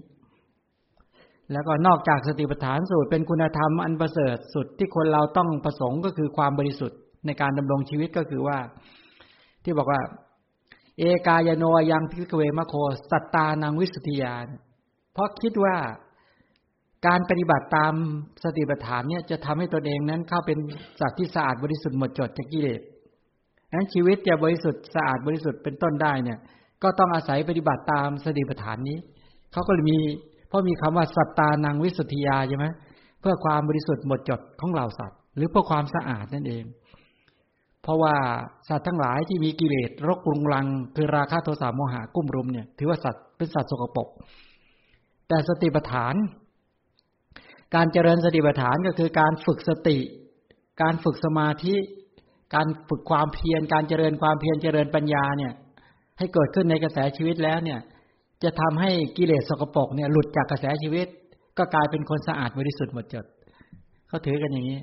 แล้วก็นอกจากสติปัฏฐานสูตรเป็นคุณธรรมอันประเสริฐสุดที่คนเราต้องประสงค์ก็คือความบริสุทธิ์ในการดำรงชีวิตก็คือว่า ที่บอกว่า เอกายโนยังพิกเวมโค สัตตานังวิสุทธิยานเพราะคิดว่า การปฏิบัติตามสติปัฏฐานเนี่ยจะทำให้ตนเองนั้นเข้าเป็นสัตว์ที่สะอาดบริสุทธิ์หมดจดจากกิเลสนั้นชีวิตจะบริสุทธิ์สะอาดบริสุทธิ์เป็นต้นได้เนี่ย ก็ต้องอาศัยปฏิบัติตามสติปัฏฐานนี้ เขาก็เลยมีเพราะมีคำว่าสัตตานังวิสุทธิยาใช่ไหมเพื่อความบริสุทธิ์หมดจดของเหล่าสัตว์ หรือเพื่อความสะอาดนั่นเอง เพราะว่าสัตว์ทั้งหลายที่มีกิเลสรกรุงรัง คือราคะโทสะโมหะกุ้มรุมเนี่ยถือว่าสัตว์เป็นสัตว์สกปรกแต่สติปัฏฐาน การเจริญสติปัฏฐานก็คือการฝึกสติ การฝึกสมาธิ การฝึกความเพียร การเจริญความเพียรเจริญปัญญาเนี่ย ให้เกิดขึ้นในกระแสชีวิตแล้วเนี่ย จะทำให้กิเลสสกปรกเนี่ยหลุดจากกระแสชีวิต ก็กลายเป็นคนสะอาดบริสุทธิ์หมดจดเขาถือกันอย่างนี้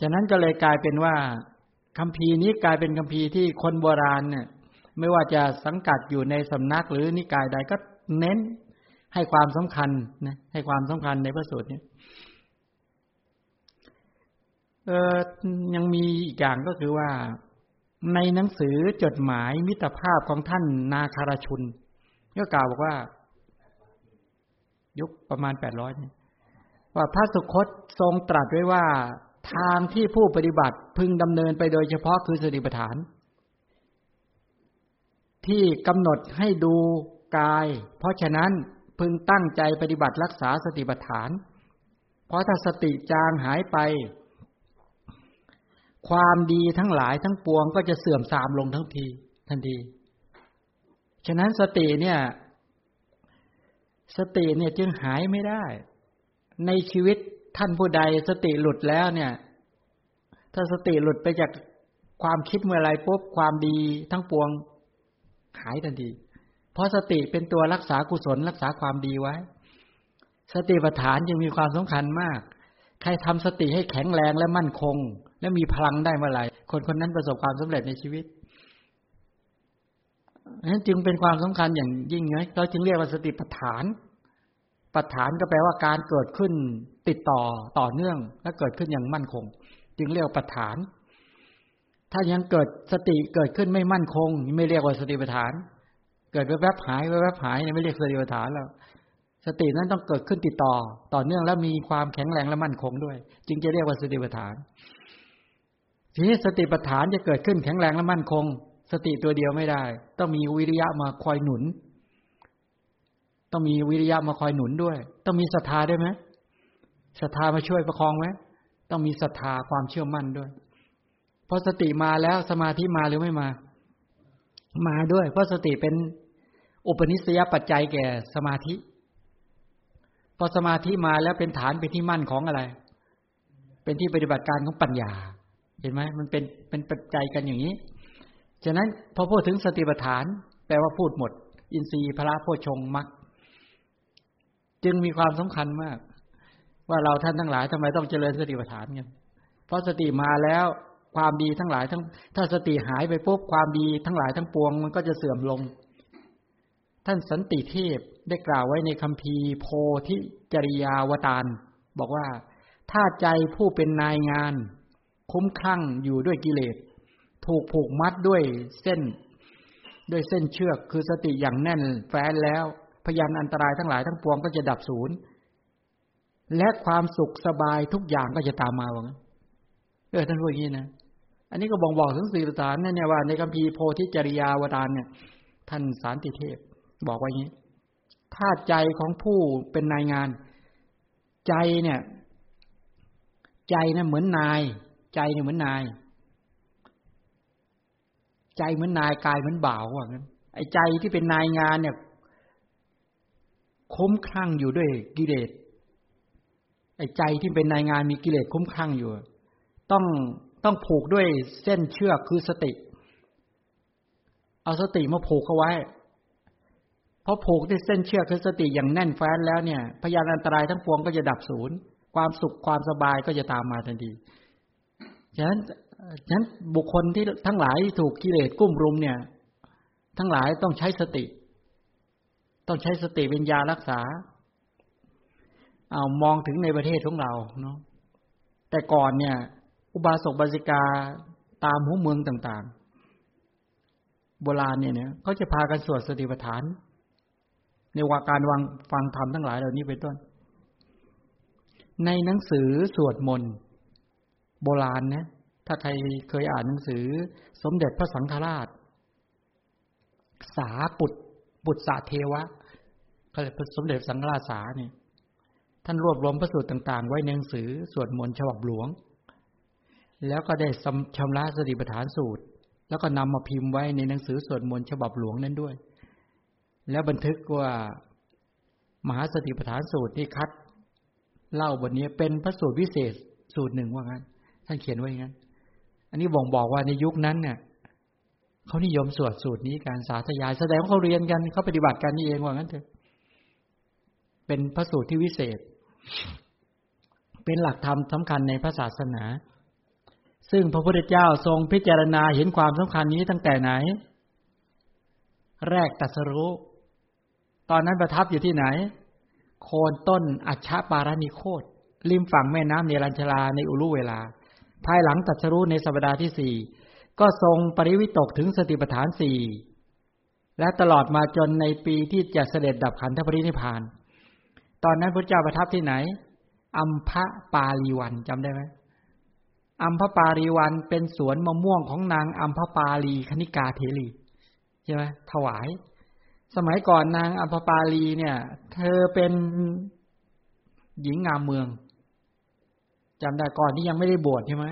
จากนั้นก็เลยกลายเป็นว่าคำพีนี้กลายเป็นคำพีที่คนโบราณเนี่ย ไม่ว่าจะสังกัดอยู่ในสำนักหรือนิกายใดก็เน้น ให้ความสำคัญนะให้ความสำคัญในพระสูตรนี้เออยังมีอีกอย่างก็คือว่าในหนังสือจดหมายมิตรภาพของท่านนาคารชุน ก็กล่าวบอกว่า ยุคประมาณแปดร้อยว่าพระสุคตทรงตรัสไว้ว่า ทางที่ผู้ปฏิบัติพึงดำเนินไปโดยเฉพาะคือสติปัฏฐาน ที่กำหนดให้ดูกาย เพราะฉะนั้น พึงตั้งใจปฏิบัติรักษาสติปัฏฐาน เพราะถ้าสติจางหายไป ความดีทั้งหลายทั้งปวงก็จะเสื่อมทรามลงทั้งที ทันที ฉะนั้นสติเนี่ย สติเนี่ยจึงหายไม่ได้ ในชีวิตท่านผู้ใดสติหลุดแล้วเนี่ย ถ้าสติหลุดไปจากความคิดเมื่อไรปุ๊บความดีทั้งปวงหายทันที เพราะสติเป็นตัวรักษากุศลรักษาความดีไว้ สติปัฏฐานยังมีความสำคัญมาก ใครทำสติให้แข็งแรงและมั่นคง และมีพลังได้เมื่อไหร่คนคนนั้นประสบความสำเร็จในชีวิตนั้นจึงเป็นความสำคัญอย่างยิ่งไงเราจึงเรียกว่าสติปัฏฐานปัฏฐานก็แปลว่าการเกิดขึ้นติดต่อต่อเนื่อง และเกิดขึ้นอย่างมั่นคง จึงเรียกว่าปัฏฐาน ถ้ายังเกิดสติเกิดขึ้นไม่มั่นคง ไม่เรียกว่าสติปัฏฐาน กิดแวบๆหายแวบๆหายเนี่ยไม่เรียกสติปัฏฐานแล้วสตินั้นต้องเกิดขึ้นติดต่อ ต่อเนื่องและมีความแข็งแรงและมั่นคงด้วย จึงจะเรียกว่าสติปัฏฐาน ทีนี้สติปัฏฐานจะเกิดขึ้นแข็งแรงและมั่นคง สติตัวเดียวไม่ได้ ต้องมีวิริยะมาคอยหนุน ต้องมีวิริยะมาคอยหนุนด้วย ต้องมีศรัทธาด้วยไหมศรัทธามาช่วยประคองไหมต้องมีศรัทธาความเชื่อมั่นด้วยพอสติมาแล้วสมาธิมาหรือไม่มา มาด้วย เพราะสติเป็น อุปนิสัยปัจจัยแก่สมาธิ พอสมาธิมาแล้วเป็นฐานเป็นที่มั่นของอะไร เป็นที่ปฏิบัติการของปัญญา เห็นไหมมันเป็นเป็นปัจจัยกันอย่างนี้ ฉะนั้นพอพูดถึงสติปัฏฐาน แปลว่าพูดหมด อินทรีย์พระโพชงมักจึงมีความสำคัญมาก ว่าเราท่านทั้งหลายทำไมต้องเจริญสติปัฏฐานกันเพราะสติมาแล้วความดีทั้งหลายทั้ง ถ้าสติหายไปปุ๊บความดีทั้งหลายทั้งปวงมันก็จะเสื่อมลง ท่านสันติเทพได้กล่าวไว้ในคัมภีโพธิจริยาวตารบอกว่า ถ้าใจผู้เป็นนายงาน คุ้มคลั่งอยู่ด้วยกิเลส ถูกผูกมัดด้วยเส้น ด้วยเส้นเชือกคือสติอย่างแน่นแฟ้นแล้ว พยานอันตรายทั้งหลายทั้งปวงก็จะดับศูนย์และความสุขสบายทุกอย่างก็จะตามมาวังเออท่านพูดอย่างนี้นะ อันนี้ก็บ่งบอกถึงสี่ประการนั่นเนี่ยว่าในคัมภีโพธิจริยาวตารเนี่ย ท่านสารติเทพ บอกว่าอย่างนี้ ถ้าใจของผู้เป็นนายงาน ใจเนี่ย ใจเนี่ยเหมือนนาย ใจเนี่ยเหมือนนาย ใจเหมือนนายกายเหมือนบ่าวว่างั้นไอ้ใจที่เป็นนายงานเนี่ย คุ้มคลั่งอยู่ด้วยกิเลสไอ้ใจที่เป็นนายงานมีกิเลสคุ้มคลั่งอยู่ ต้องต้องผูกด้วยเส้นเชือกคือสติ เอาสติมาผูกเขาไว้ พอผูกด้วยเส้นเชือกคือสติอย่างแน่นแฟ้นแล้วเนี่ย พยานอันตรายทั้งปวงก็จะดับศูนย์ความสุขความสบายก็จะตามมาทันทีฉะนั้นฉะนั้นบุคคลที่ทั้งหลายถูกกิเลสกุ้มรุมเนี่ย ทั้งหลายต้องใช้สติ ต้องใช้สติเป็นยารักษา เอามองถึงในประเทศของเราเนาะแต่ก่อนเนี่ย อุบาสกบาสิกาตามหัวเมืองต่าง ๆ โบราณเนี่ยเนี่ยเขาจะพากันสวดสติปัฏฐาน ในว่าการวางฟังธรรมทั้งหลายเหล่านี้เป็นต้น ในหนังสือสวดมนต์โบราณนะ ถ้าใครเคยอ่านหนังสือ สมเด็จพระสังฆราช สาปุตบุตรสาเทวะก็เลยสมเด็จสังฆราชสาเนี่ยท่านรวบรวมพระสูตรต่าง ๆ ไว้ในหนังสือสวดมนต์ฉบับหลวง แล้วก็ได้ชำระสติปัฏฐานสูตร แล้วก็นำมาพิมพ์ไว้ในหนังสือสวดมนต์ฉบับหลวงนั้นด้วย แล้วบันทึกว่ามหาสติปัฏฐานสูตรที่คัด เล่าบทนี้เป็นพระสูตรวิเศษสูตรหนึ่งว่างั้น ท่านเขียนไว้อย่างนั้น อันนี้บ่งบอกว่าในยุคนั้นเนี่ยเขานิยมสวดสูตรนี้การสาธยาย แสดงว่าเขาเรียนกันเขาปฏิบัติกันนี่เองว่างั้นเถอะเป็นพระสูตรที่วิเศษ เป็นหลักธรรมสำคัญในพระศาสนา ซึ่งพระพุทธเจ้าทรงพิจารณาเห็นความสำคัญนี้ตั้งแต่ไหน แรกตัสรู้ ตอนนั้นประทับอยู่ที่ไหน โคนต้นอัชชาปารานิโคตริมฝั่งแม่น้ำเนรัญชลาในอุรุเวลา ภายหลังตัดสรู้ในสัปดาห์ที่สี่ก็ทรงปริวิตกถึงสติปัฏฐานสี่และตลอดมาจนในปีที่จะเสด็จดับขันธปรินิพาน ตอนนั้นพระเจ้าประทับที่ไหน อัมพะปาลีวันจำได้ไหมอัมพะปาลีวันเป็นสวนมะม่วงของนางอัมพะปาลีคณิกาเทลีใช่ไหมถวาย สมัยก่อนนางอัปปาลีเนี่ย เธอเป็นหญิงงามเมืองจำได้ก่อนที่ยังไม่ได้บวชใช่ไหม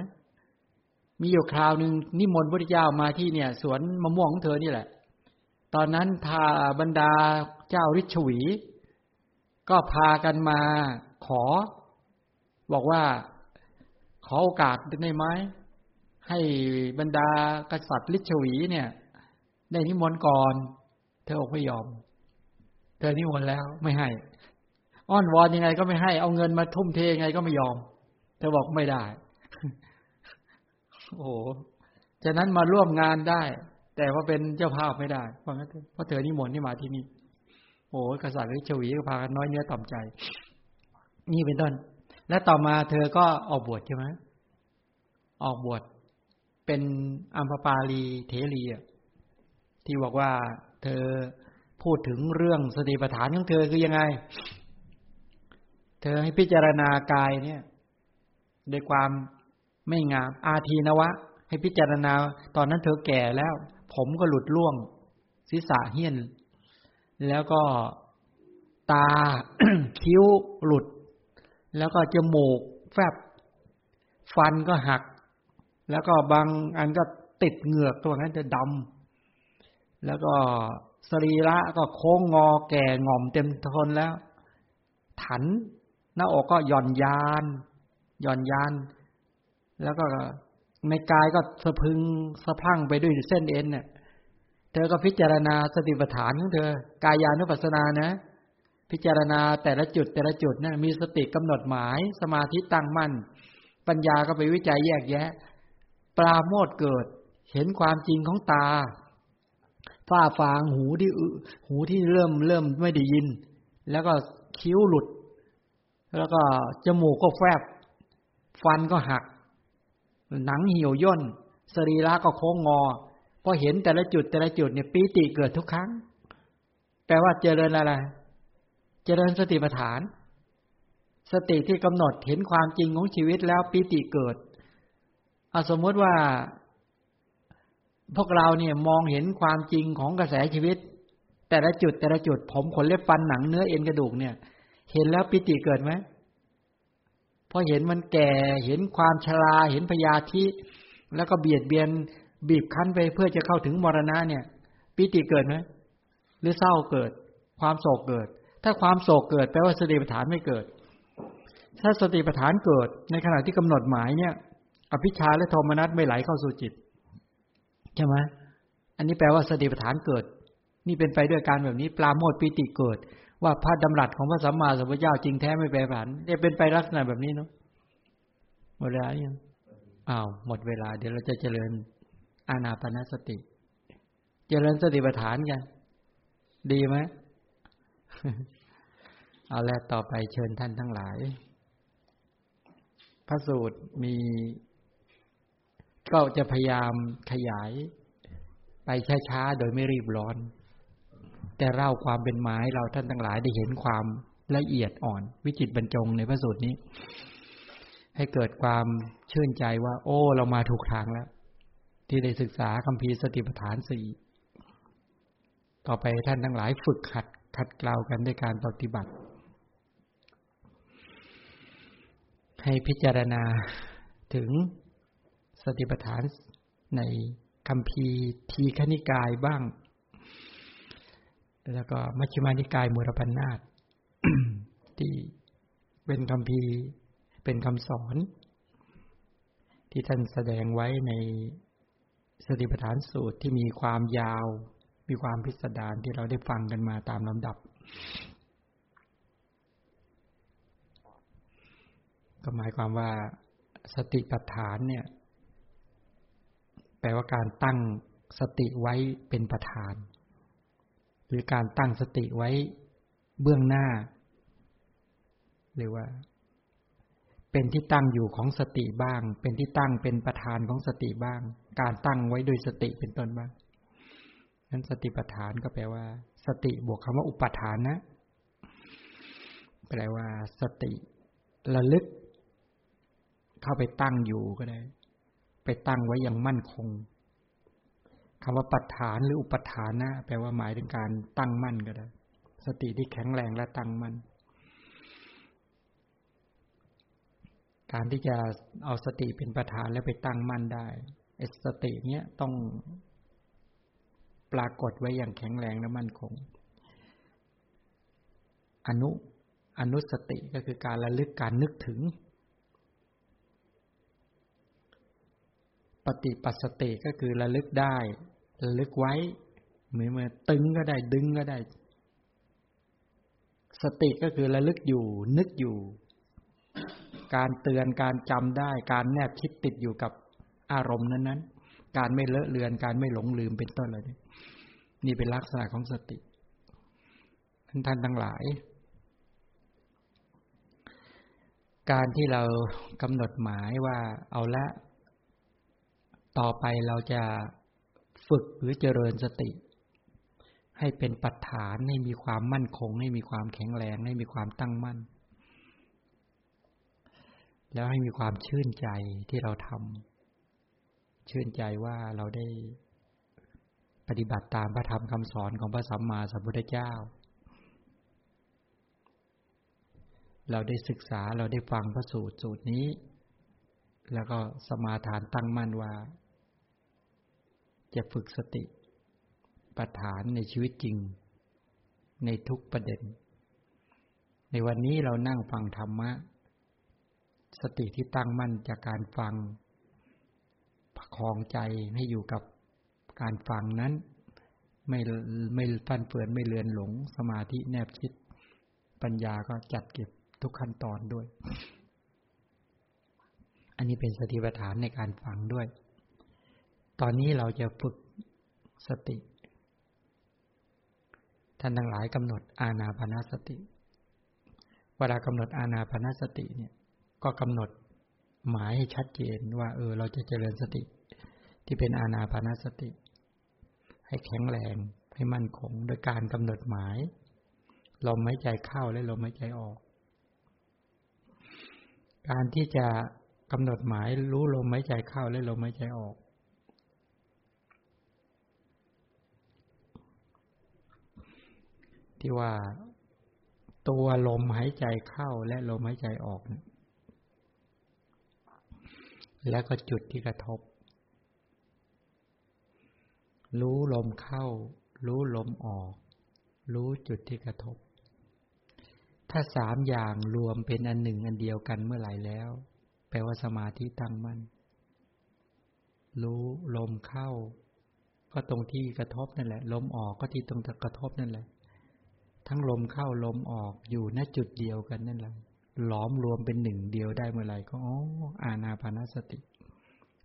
มีอยู่คราวหนึ่งนิมนต์พระเจ้ามาที่เนี่ย สวนมะม่วงของเธอนี่แหละ ตอนนั้นทาบรรดาเจ้าฤชวี ก็พากันมาขอ บอกว่าขอโอกาสได้ไหมให้บรรดากษัตริย์ฤชวีเนี่ย ได้นิมนต์ก่อน เธออกไม่ยอม เธอนิมนต์แล้วไม่ให้ อ้อนวอนยังไงก็ไม่ให้ เอาเงินมาทุ่มเทยังไงก็ไม่ยอม เธอบอกไม่ได้ โอ้โหฉะนั้นมาร่วมงานได้ แต่ว่าเป็นเจ้าภาพไม่ได้ เพราะงั้นเพราะเธอนิมนต์ที่มาที่นี่โอ้กษัตริย์หรือชวีก็พากันน้อยเนื้อต่ำใจ นี่เป็นต้น และต่อมาเธอก็ออกบวชใช่ไหมออกบวชเป็นอัมพปาลีเทรีที่บอกว่า เธอพูดถึงเรื่องสติปัฏฐานของเธอคือยังไง เธอให้พิจารณากายเนี่ยด้วยความไม่งามอาทีนวะ ให้พิจารณา ตอนนั้นเธอแก่แล้ว ผมก็หลุดล่วงศีรษะเหี้ยน แล้วก็ตาคิ้วหลุด แล้วก็จมูกแฟบ ฟันก็หัก แล้วก็บางอันก็ติดเหงือกตัวนั้นจะดำ แล้วก็สรีระก็โค้งงอแก่งอมเต็มทนแล้ว ถัน หน้าอกก็หย่อนยานหย่อนยาน แล้วก็ในกายก็สะพึงสะพังไปด้วยเส้นเอ็นเนี่ยเธอก็พิจารณาสติปัฏฐานของเธอ กายานุปัสสนานะ พิจารณาแต่ละจุดแต่ละจุดนะมีสติกำหนดหมาย สมาธิตั้งมั่น ปัญญาก็ไปวิจัยแยกแยะ ปราโมทเกิด เห็นความจริงของตา ฝ้าฟางหูที่หูที่เริ่มเริ่มไม่ได้ยิน แล้วก็คิ้วหลุด แล้วก็จมูกก็แฟบ ฟันก็หัก หนังเหี่ยวย่น สรีระก็โค้งงอพอเห็นแต่ละจุดแต่ละจุดเนี่ยปีติเกิดทุกครั้ง แปลว่าเจริญอะไร เจริญสติปัฏฐาน สติที่กำหนดเห็นความจริงของชีวิตแล้วปีติเกิดอสมมติว่า พวกเราเนี่ยมองเห็นความจริงของกระแสชีวิต แต่ละจุดแต่ละจุดผมขนเล็บฟันหนังเนื้อเอ็นกระดูกเนี่ย เห็นแล้วปิติเกิดไหมพอเห็นมันแก่เห็นความชราเห็นพยาธิแล้วก็เบียดเบียนบีบคั้นไปเพื่อจะเข้าถึงมรณะเนี่ย ปิติเกิดไหมหรือเศร้าเกิด ความโศกเกิด ถ้าความโศกเกิดแปลว่าสติปัฏฐานไม่เกิด ถ้าสติปัฏฐานเกิด ในขณะที่กำหนดหมายเนี่ย อภิชาและโทมนัสไม่ไหลเข้าสู่จิต ใช่ไหมอันนี้แปลว่าสติปัฏฐานเกิด นี่เป็นไปด้วยการแบบนี้ ปลาโมดปิติเกิด ว่าพระดำรัสของพระสัมมาสัมพุทธเจ้าจริงแท้ไม่แปรผันเนี่ยเป็นไปลักษณะแบบนี้เนาะหมดเวลายังอ้าวหมดเวลา เดี๋ยวเราจะเจริญอานาปนสติ เจริญสติปัฏฐานกัน ดีไหมเอาแล้วต่อไปเชิญท่านทั้งหลาย พระสูตรมี ก็จะพยายามขยาย ไปช้าๆ โดยไม่รีบร้อน แต่เล่าความเป็นไม้เราท่านทั้งหลายได้เห็นความละเอียดอ่อน วิจิตบรรจงในพระสูตรนี้ ให้เกิดความชื่นใจว่า โอ้ เรามาถูกทางแล้ว ที่ได้ศึกษาคำพีสติปัฏฐานสี่ต่อไปท่านทั้งหลายฝึกขัดขัดเกลากันด้วยการปฏิบัติ ให้พิจารณาถึง สติปัฏฐานในคำพีทีขณิกายบ้าง แล้วก็มัชฌิมานิกายมุรปันนาตที่เป็นคำพีเป็นคำสอน ที่ท่านแสดงไว้ในสติปัฏฐานสูตรที่มีความยาว มีความพิสดารที่เราได้ฟังกันมาตามลำดับ ก็หมายความว่าสติปัฏฐานเนี่ย แปลว่าการตั้งสติไว้เป็นประธาน หรือการตั้งสติไว้เบื้องหน้า หรือว่า เป็นที่ตั้งอยู่ของสติบ้าง เป็นที่ตั้งเป็นประธานของสติบ้าง การตั้งไว้โดยสติเป็นต้นบ้างนั้นสติปัฏฐานก็แปลว่า สติบวกคำว่าอุปทานนะ แปลว่า สติระลึก เข้าไปตั้งอยู่ก็ได้ ไปตั้งไว้อย่างมั่นคงคำว่าปัฏฐานหรืออุปทานนะ แปลว่าหมายถึงการตั้งมั่นก็ได้ สติที่แข็งแรงและตั้งมั่น การที่จะเอาสติเป็นประธานแล้วไปตั้งมั่นได้อสติเนี้ยต้องปรากฏไว้อย่างแข็งแรงและมั่นคง อนุอนุสติก็คือการระลึกการนึกถึง ปฏิปัสสติก็คือระลึกได้ระลึกไว้เหมือนเมื่อตึงก็ได้ดึงก็ได้ สติก็คือระลึกอยู่ นึกอยู่ การเตือนการจำได้ การแนบคิดติดอยู่กับอารมณ์นั้นๆ การไม่เลอะเลือนการไม่หลงลืมเป็นต้นเลยนี่เป็นลักษณะของสติท่านท่านทั้งหลาย การที่เรากำหนดหมายว่าเอาละ ต่อไปเราจะฝึกหรือเจริญสติ ให้เป็นปัจฐานให้มีความมั่นคง ให้มีความแข็งแรงให้มีความตั้งมั่น แล้วให้มีความชื่นใจที่เราทำชื่นใจว่าเราได้ปฏิบัติตามพระธรรมคำสอนของพระสัมมาสัมพุทธเจ้า เราได้ศึกษาเราได้ฟังพระสูตรสูตรนี้ แล้วก็สมาทานตั้งมั่นว่า จะฝึกสติปัฏฐานในชีวิตจริง ในทุกประเด็น ในวันนี้เรานั่งฟังธรรมะ สติที่ตั้งมั่นจากการฟังประคองใจให้อยู่กับการฟังนั้น ไม่ไม่ฟันเฟือนไม่เลือนหลง สมาธิแนบชิด ปัญญาก็จัดเก็บทุกขั้นตอนด้วย อันนี้เป็นสติปัฏฐานในการฟังด้วย ตอนนี้เราจะฝึกสติ ท่านทั้งหลายกำหนดอาณาพนาสติ เวลากำหนดอาณาพนาสติเนี่ย ก็กำหนดหมายให้ชัดเจนว่า เออ เราจะเจริญสติ ที่เป็นอาณาพนาสติ ให้แข็งแรงให้มั่นคง โดยการกำหนดหมายลมหายใจเข้าและลมหายใจออก การที่จะกำหนดหมายรู้ลมหายใจเข้าและลมหายใจออก ที่ว่าตัวลมหายใจเข้าและลมหายใจออก แล้วก็จุดที่กระทบ รู้ลมเข้า รู้ลมออก รู้จุดที่กระทบ ถ้าสามอย่างรวมเป็นอันหนึ่งอันเดียวกันเมื่อไหร่แล้ว แปลว่าสมาธิตั้งมั่นรู้ลมเข้า ก็ตรงที่กระทบนั่นแหละ ลมออกก็ที่ตรงกระทบนั่นแหละ ทั้งลมเข้าลมออกอยู่ณจุดเดียวกันนั่นแหละหลอมรวมเป็นหนึ่งเดียวได้เมื่อไหร่ก็อ๋ออาณาปานสติ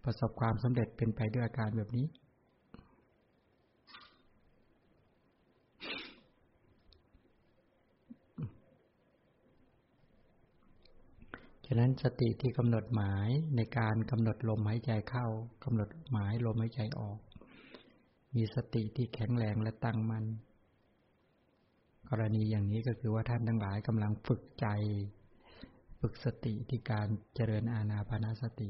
ประสบความสำเร็จเป็นไปด้วยอาการแบบนี้ ฉะนั้นสติที่กำหนดหมายในการกำหนดลมหายใจเข้ากำหนดหมายลมหายใจออก มีสติที่แข็งแรงและตั้งมัน่น กรณีอย่างนี้ก็คือว่าท่านทั้งหลายกำลังฝึกใจ ฝึกสติที่การเจริญอาณาปานาสติ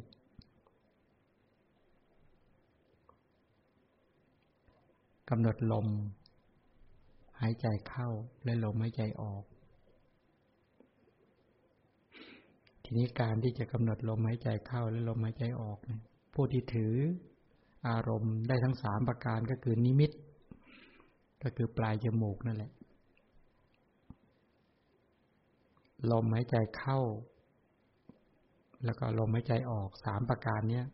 กำหนดลม หายใจเข้าและลมหายใจออก ทีนี้การที่จะกำหนดลมหายใจเข้าและลมหายใจออกเนี่ยผู้ที่ถืออารมณ์ได้ทั้งสามประการก็คือนิมิต ก็คือปลายจมูกนั่นแหละ ลมหายใจเข้า แล้วก็ลมหายใจออกสามประการเนี้ย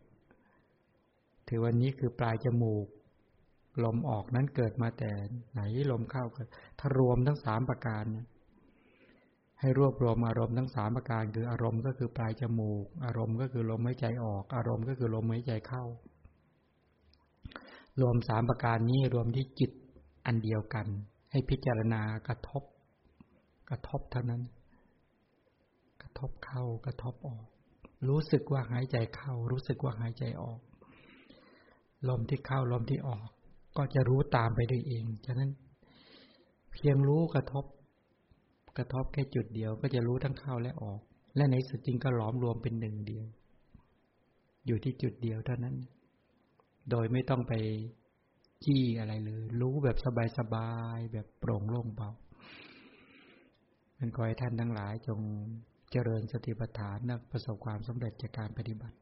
ถือวันนี้คือปลายจมูก ลมออกนั้นเกิดมาแต่ไหนลมเข้าเก็ถ้ารวมทั้งสามประการเนี่ยให้รวบรวมอารมณ์ทั้งสามประการ คืออารมณ์ก็คือปลายจมูก อารมณ์ก็คือลมหายใจออก อารมณ์ก็คือลมหายใจเข้า รวมสามประการนี้รวมที่จิตอันเดียวกัน ให้พิจารณากระทบ กระทบเท่านั้น ทบเข้ากระทบออก รู้สึกว่าหายใจเข้า รู้สึกว่าหายใจออก ลมที่เข้าลมที่ออก ก็จะรู้ตามไปด้วยเองฉะนั้น เพียงรู้กระทบ กระทบแค่จุดเดียว ก็จะรู้ทั้งเข้าและออก และในสุดจริงก็หลอมรวมเป็นหนึ่งเดียว อยู่ที่จุดเดียวเท่านั้น โดยไม่ต้องไปจี้อะไรเลย รู้แบบสบายๆแบบโปร่งโล่งเบามันขอให้ท่านทั้งหลายจง เจริญสติปัฏฐานนะประสบความสำเร็จจากการปฏิบัติ